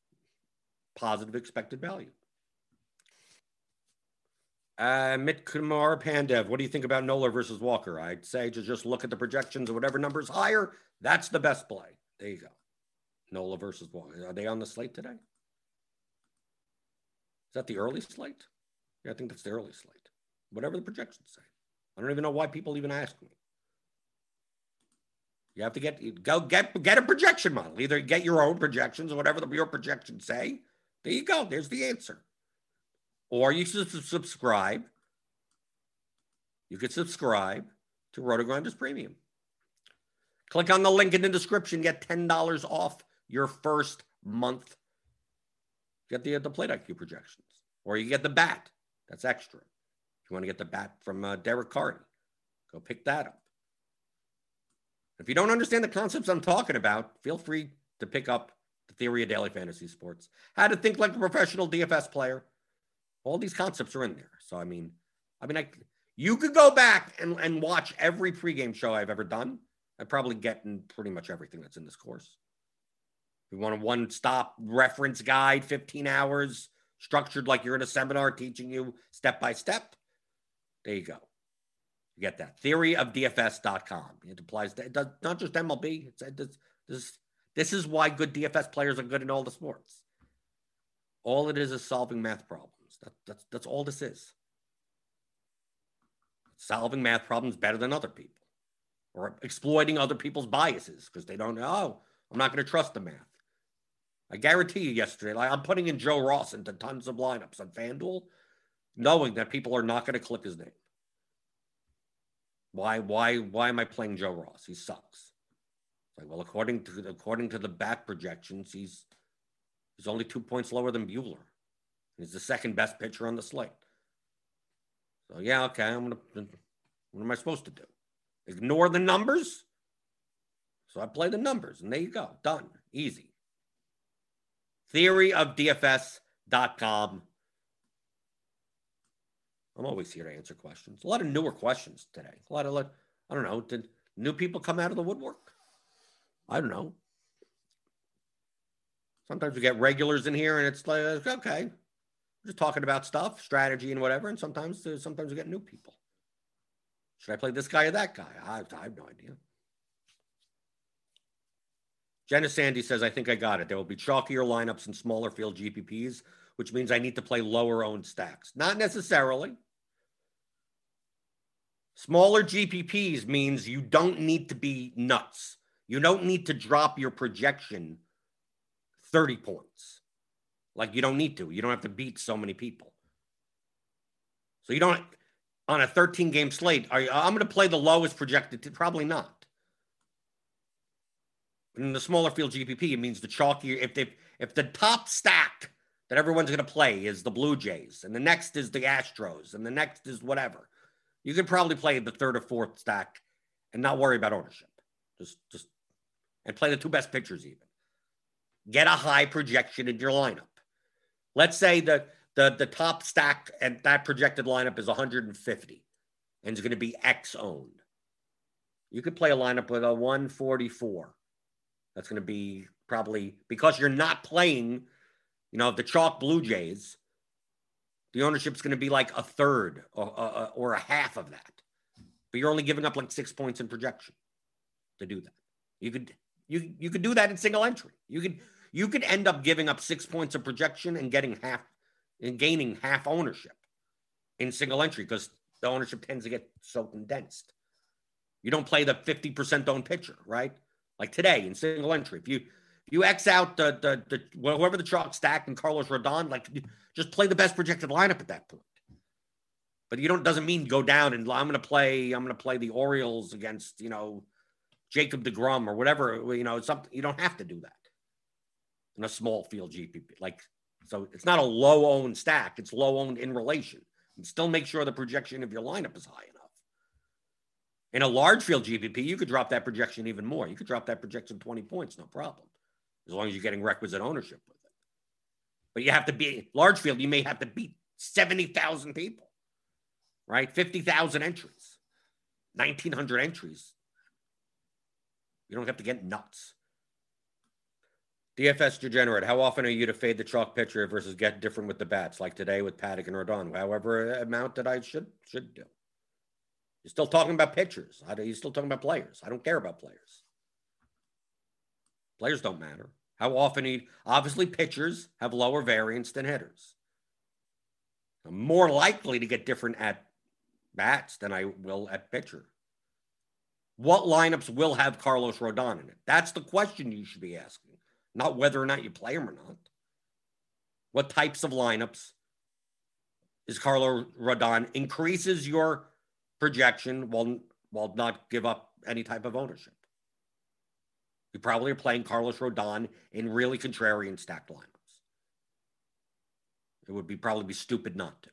positive expected value. Uh, Mit Kumar Pandev, what do you think about Nola versus Walker? I'd say to just look at the projections of whatever number's higher. That's the best play. There you go. Nola versus Walker. Are they on the slate today? Is that the early slate? Yeah, I think that's the early slate. Whatever the projections say. I don't even know why people even ask me. You have to get go get get a projection model. Either get your own projections or whatever the, your projections say. There you go. There's the answer or you should subscribe. You could subscribe to RotoGrinders Premium. Click on the link in the description. Get $10 off your first month. Get the, the plate IQ projections. Or you get the bat. That's extra. If you want to get the bat from uh, Derek Carty, go pick that up. If you don't understand the concepts I'm talking about, feel free to pick up the theory of daily fantasy sports. How to think like a professional DFS player all these concepts are in there. So I mean, I mean, I you could go back and, and watch every pregame show I've ever done. I probably get in pretty much everything that's in this course. We want a one-stop reference guide, 15 hours, structured like you're in a seminar teaching you step by step. There you go. You get that. theory of Theoryofdfs.com. It applies to it does not just MLB. It's, it's, this, this is why good DFS players are good in all the sports. All it is is solving math problems. That, that's, that's all this is. Solving math problems better than other people or exploiting other people's biases because they don't know, oh, I'm not going to trust the math. I guarantee you yesterday, like I'm putting in Joe Ross into tons of lineups on FanDuel, knowing that people are not going to click his name. Why, why, why am I playing Joe Ross? He sucks. Like, well, according to according to the back projections, he's he's only two points lower than Buehler. He's the second best pitcher on the slate. So yeah, okay. I'm gonna. What am I supposed to do? Ignore the numbers? So I play the numbers, and there you go. Done. Easy. Theoryofdfs.com. I'm always here to answer questions. A lot of newer questions today. A lot of, I don't know, did new people come out of the woodwork? I don't know. Sometimes we get regulars in here and it's like, okay, just talking about stuff, strategy, and whatever. And sometimes, uh, sometimes we get new people. Should I play this guy or that guy? I, I have no idea. Jenna Sandy says, I think I got it. There will be chalkier lineups and smaller field GPPs, which means I need to play lower owned stacks. Not necessarily. Smaller GPPs means you don't need to be nuts. You don't need to drop your projection 30 points. Like you don't need to. You don't have to beat so many people. So you don't on a 13 game slate. Are you, I'm going to play the lowest projected. To, probably not. In the smaller field GPP, it means the chalkier. If they, if the top stack that everyone's going to play is the Blue Jays, and the next is the Astros, and the next is whatever, you could probably play the third or fourth stack and not worry about ownership. Just, just, and play the two best pitchers even. Get a high projection in your lineup. Let's say the the the top stack and that projected lineup is 150 and it's going to be X owned. You could play a lineup with a 144. That's going to be probably because you're not playing, you know, the chalk Blue Jays. The ownership's going to be like a third or, or, a half of that, but you're only giving up like six points in projection to do that. You could you you could do that in single entry. You could you could end up giving up six points of projection and getting half and gaining half ownership in single entry because the ownership tends to get so condensed. You don't play the 50% owned pitcher, right? Like today in single entry. If you you X out the the, the whoever the chalk stack and Carlos Rodon, like just play the best projected lineup at that point. But you don't doesn't mean go down and I'm gonna play, I'm gonna play the Orioles against, you know, Jacob DeGrom or whatever, you know, something you don't have to do that in a small field GPP. Like so it's not a low owned stack, it's low owned in relation. And still make sure the projection of your lineup is high enough. In a large field GPP, you could drop that projection even more. You could drop that projection 20 points, no problem, as long as you're getting requisite ownership with it. But you have to be large field, you may have to beat 70,000 people, right? 50,000 entries, 1,900 entries. You don't have to get nuts. DFS degenerate. How often are you to fade the chalk pitcher versus get different with the bats, like today with Paddack and Rodon? However amount that I should should do. You're still talking about pitchers. You're still talking about players. I don't care about players. Players don't matter. How often he obviously pitchers have lower variance than hitters. I'm more likely to get different at bats than I will at pitcher. What lineups will have Carlos Rodon in it? That's the question you should be asking not whether or not you play him or not. What types of lineups is Carlos Rodon increases your projection while while not give up any type of ownership. You probably are playing Carlos Rodon in really contrarian stacked lineups. It would be probably be stupid not to.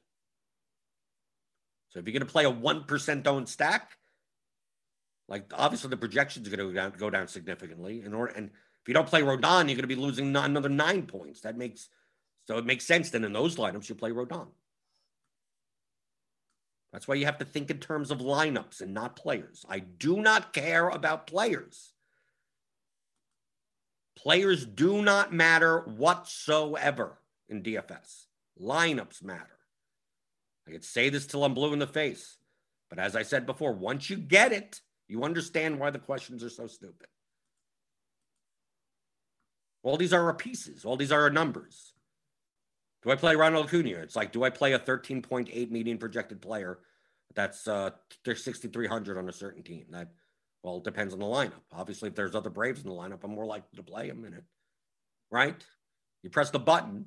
So if you're going to play a one percent owned stack, like obviously the projections are going to go down, go down significantly. In order and if you don't play Rodon, you're going to be losing another nine points. That makes so it makes sense. Then in those lineups, you play Rodon. That's why you have to think in terms of lineups and not players. I do not care about players. Players do not matter whatsoever in DFS. Lineups matter. I could say this till I'm blue in the face. But as I said before, once you get it, you understand why the questions are so stupid. All these are our pieces. All these are our numbers. Do I play Ronald Acuna? It's like, do I play a 13.8 median projected player? That's uh, there's 6,300 on a certain team. That well, it depends on the lineup. Obviously, if there's other Braves in the lineup, I'm more likely to play them in it. Right? You press the button.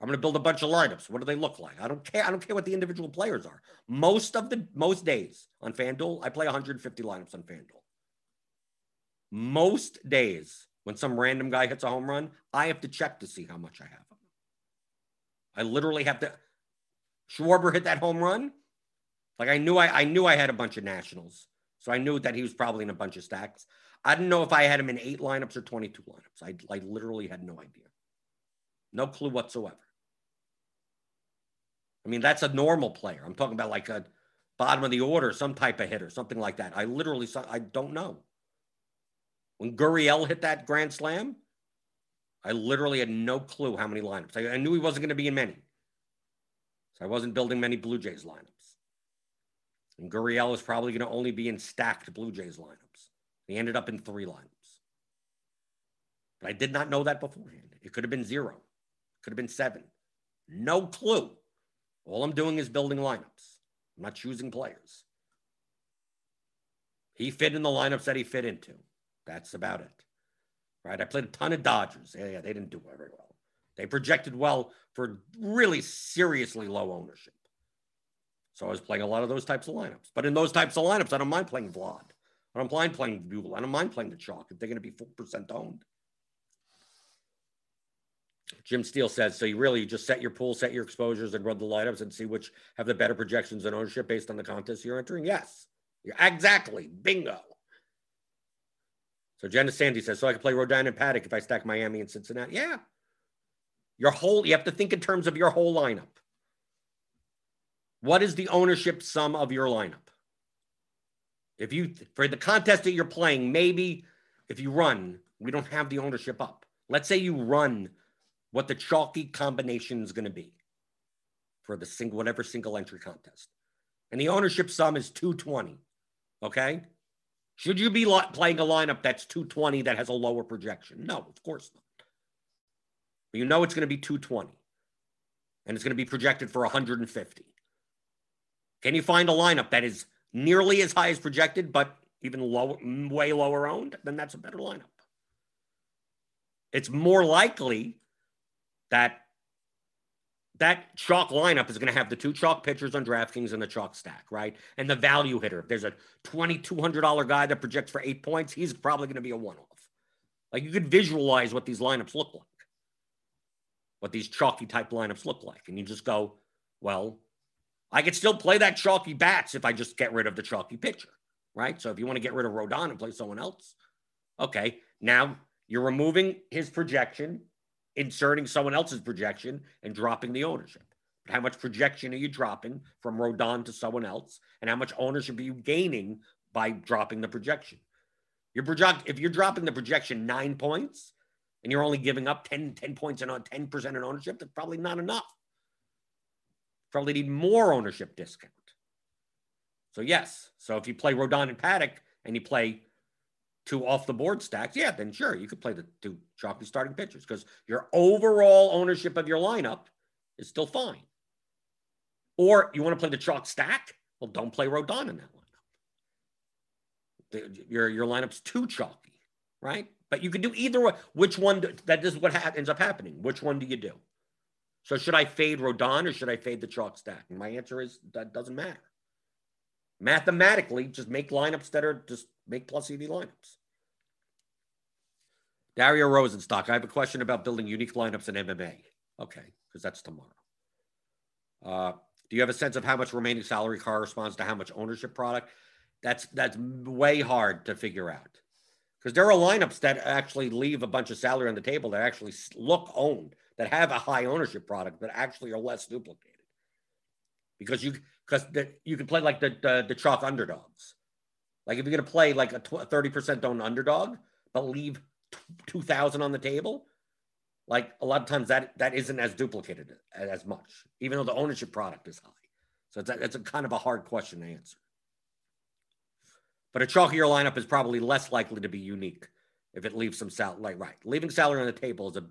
I'm going to build a bunch of lineups. What do they look like? I don't care. I don't care what the individual players are. Most of the most days on FanDuel, I play 150 lineups on FanDuel. Most days, when some random guy hits a home run, I have to check to see how much I have. I literally have to. Schwarber hit that home run. Like I knew I, I knew I had a bunch of nationals. So I knew that he was probably in a bunch of stacks. I didn't know if I had him in eight lineups or 22 lineups. I, I literally had no idea. No clue whatsoever. I mean, that's a normal player. I'm talking about like a bottom of the order, some type of hitter, something like that. I literally, I don't know. When Gurriel hit that grand slam, I literally had no clue how many lineups. I, I knew he wasn't going to be in many. So I wasn't building many Blue Jays lineups. And Gurriel is probably going to only be in stacked Blue Jays lineups. He ended up in three lineups. But I did not know that beforehand. It could have been zero, could have been seven. No clue. All I'm doing is building lineups. I'm not choosing players. He fit in the lineups that he fit into. That's about it. Right? I played a ton of Dodgers. Yeah, yeah, they didn't do very well. They projected well for really seriously low ownership. So I was playing a lot of those types of lineups. But in those types of lineups, I don't mind playing Vlad. I don't mind playing Buehler. I don't mind playing the chalk if they're going to be 4% owned. Jim Steele says, so you really just set your pool, set your exposures, and run the lineups and see which have the better projections and ownership based on the contest you're entering? Yes. Exactly. Bingo. So Jenna Sandy says, so I can play Rodon and Paddack if I stack Miami and Cincinnati. Yeah. Your whole, you have to think in terms of your whole lineup. What is the ownership sum of your lineup? If you, for the contest that you're playing, maybe if you run, we don't have the ownership up. Let's say you run what the chalky combination is going to be for the single, whatever single entry contest. And the ownership sum is 220. Okay. Should you be playing a lineup that's 220 that has a lower projection? No, of course not. But you know it's going to be 220 and it's going to be projected for 150. Can you find a lineup that is nearly as high as projected, but even low, way lower owned, then that's a better lineup. It's more likely that that chalk lineup is going to have the two chalk pitchers on DraftKings and the chalk stack, right? And the value hitter. If there's a $2,200 guy that projects for eight points, he's probably going to be a one off. Like you could visualize what these lineups look like, what these chalky type lineups look like. And you just go, well, I could still play that chalky bats if I just get rid of the chalky pitcher, right? So if you want to get rid of Rodon and play someone else, okay. Now you're removing his projection inserting someone else's projection and dropping the ownership. But how much projection are you dropping from Rodon to someone else? And how much ownership are you gaining by dropping the projection? Your project, if you're dropping the projection nine points and you're only giving up 10, 10 points and on 10% in ownership, that's probably not enough. Probably need more ownership discount. So, yes. So if you play Rodon and Paddack and you play two off the board stacks, yeah, then sure, you could play the two chalky starting pitchers because your overall ownership of your lineup is still fine. Or you want to play the chalk stack? Well, don't play Rodon in that lineup. The, your your lineup's too chalky, right? But you could do either way. Which one? Do, that is what ha- ends up happening. Which one do you do? So should I fade Rodon or should I fade the chalk stack? And my answer is that doesn't matter. Mathematically, just make lineups that are just make plus EV lineups. Dario Rosenstock, I have a question about building unique lineups in MMA. Okay, because that's tomorrow. Uh, do you have a sense of how much remaining salary corresponds to how much ownership product? That's that's way hard to figure out because there are lineups that actually leave a bunch of salary on the table that actually look owned that have a high ownership product that actually are less duplicated because you because you can play like the, the the chalk underdogs. Like if you're going to play like a thirty percent owned underdog, but leave two thousand on the table, like a lot of times that that isn't as duplicated as much, even though the ownership product is high. So it's a, it's a kind of a hard question to answer. But a chalkier lineup is probably less likely to be unique if it leaves some salary. Like right, leaving salary on the table is a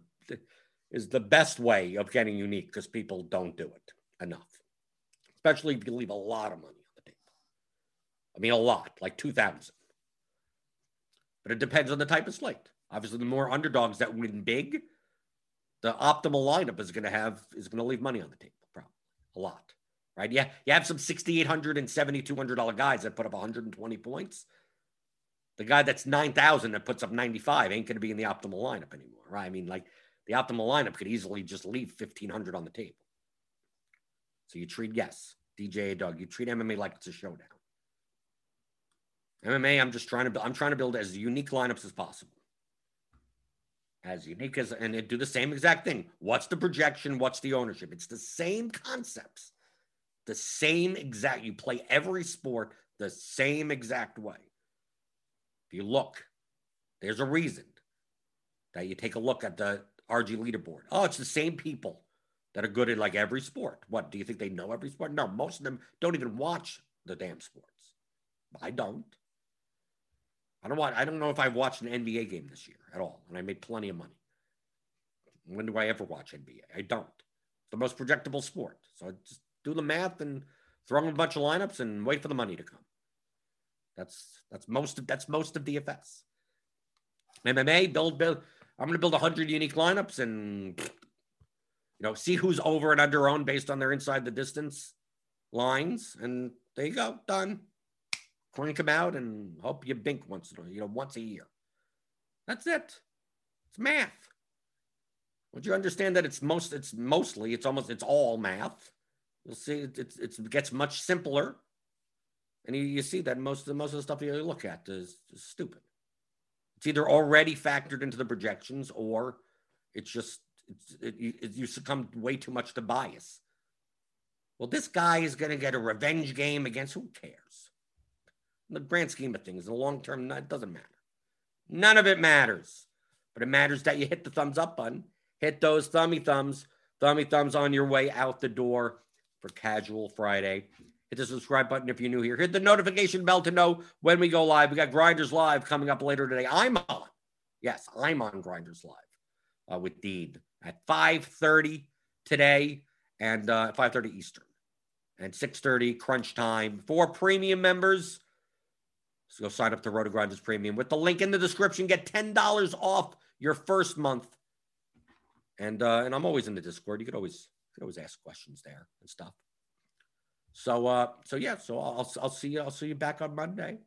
is the best way of getting unique because people don't do it enough especially if you leave a lot of money on the table. I mean, a lot, like 2,000. But it depends on the type of slate. Obviously, the more underdogs that win big, the optimal lineup is going to have is going to leave money on the table, probably a lot, right? Yeah, you have some 6,800 and 7,200 dollar guys that put up 120 points. The guy that's 9,000 that puts up 95 ain't going to be in the optimal lineup anymore, right? I mean, like the optimal lineup could easily just leave 1,500 on the table. So you treat, yes, DJ Doug, you treat MMA like it's a showdown. MMA, I'm just trying to, I'm trying to build as unique lineups as possible. As unique as, and it do the same exact thing. What's the projection? What's the ownership? It's the same concepts, the same exact, you play every sport the same exact way. If you look, there's a reason that you take a look at the RG leaderboard. Oh, it's the same people that are good at like every sport. What do you think they know every sport? No, most of them don't even watch the damn sports. I don't. I don't want. I don't know if I've watched an NBA game this year at all, and I made plenty of money. When do I ever watch NBA? I don't. It's the most projectable sport. So I just do the math and throw in a bunch of lineups and wait for the money to come. That's that's most of that's most of the DFS. MMA build build. I'm going to build 100 unique lineups and you know, see who's over and under owned based on their inside the distance lines. And there you go, done. Crank them out and hope you bink once, you know, once a year. That's it. It's math. Would you understand that it's most, it's mostly, it's almost, it's all math. You'll see it's, it's it gets much simpler. And you, you see that most of the, most of the stuff you look at is, is stupid. It's either already factored into the projections or it's just it, it, you succumb way too much to bias. Well, this guy is going to get a revenge game against who cares? In the grand scheme of things, in the long term, it doesn't matter. None of it matters. But it matters that you hit the thumbs up button, hit those thummy thumbs, thummy thumbs on your way out the door for Casual Friday. Hit the subscribe button if you're new here. Hit the notification bell to know when we go live. We got Grinders Live coming up later today. I'm on. Yes, I'm on Grinders Live uh, with Dean at 5.30 today and uh, 5.30 Eastern and 6.30 crunch time for premium members. So go sign up to RotoGrinders Premium with the link in the description. Get ten dollars off your first month. And uh, and I'm always in the Discord. You could always you could always ask questions there and stuff. So uh, so yeah, so I'll I'll see you I'll see you back on Monday.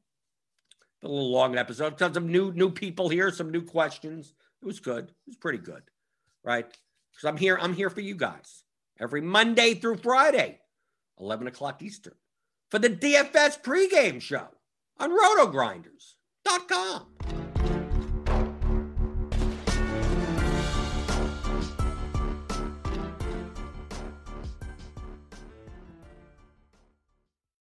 A little long episode. Tons of new new people here, some new questions. It was good. It was pretty good, right? Because I'm here. I'm here for you guys every Monday through Friday, 11 o'clock Eastern, for the DFS pregame show on RotoGrinders.com.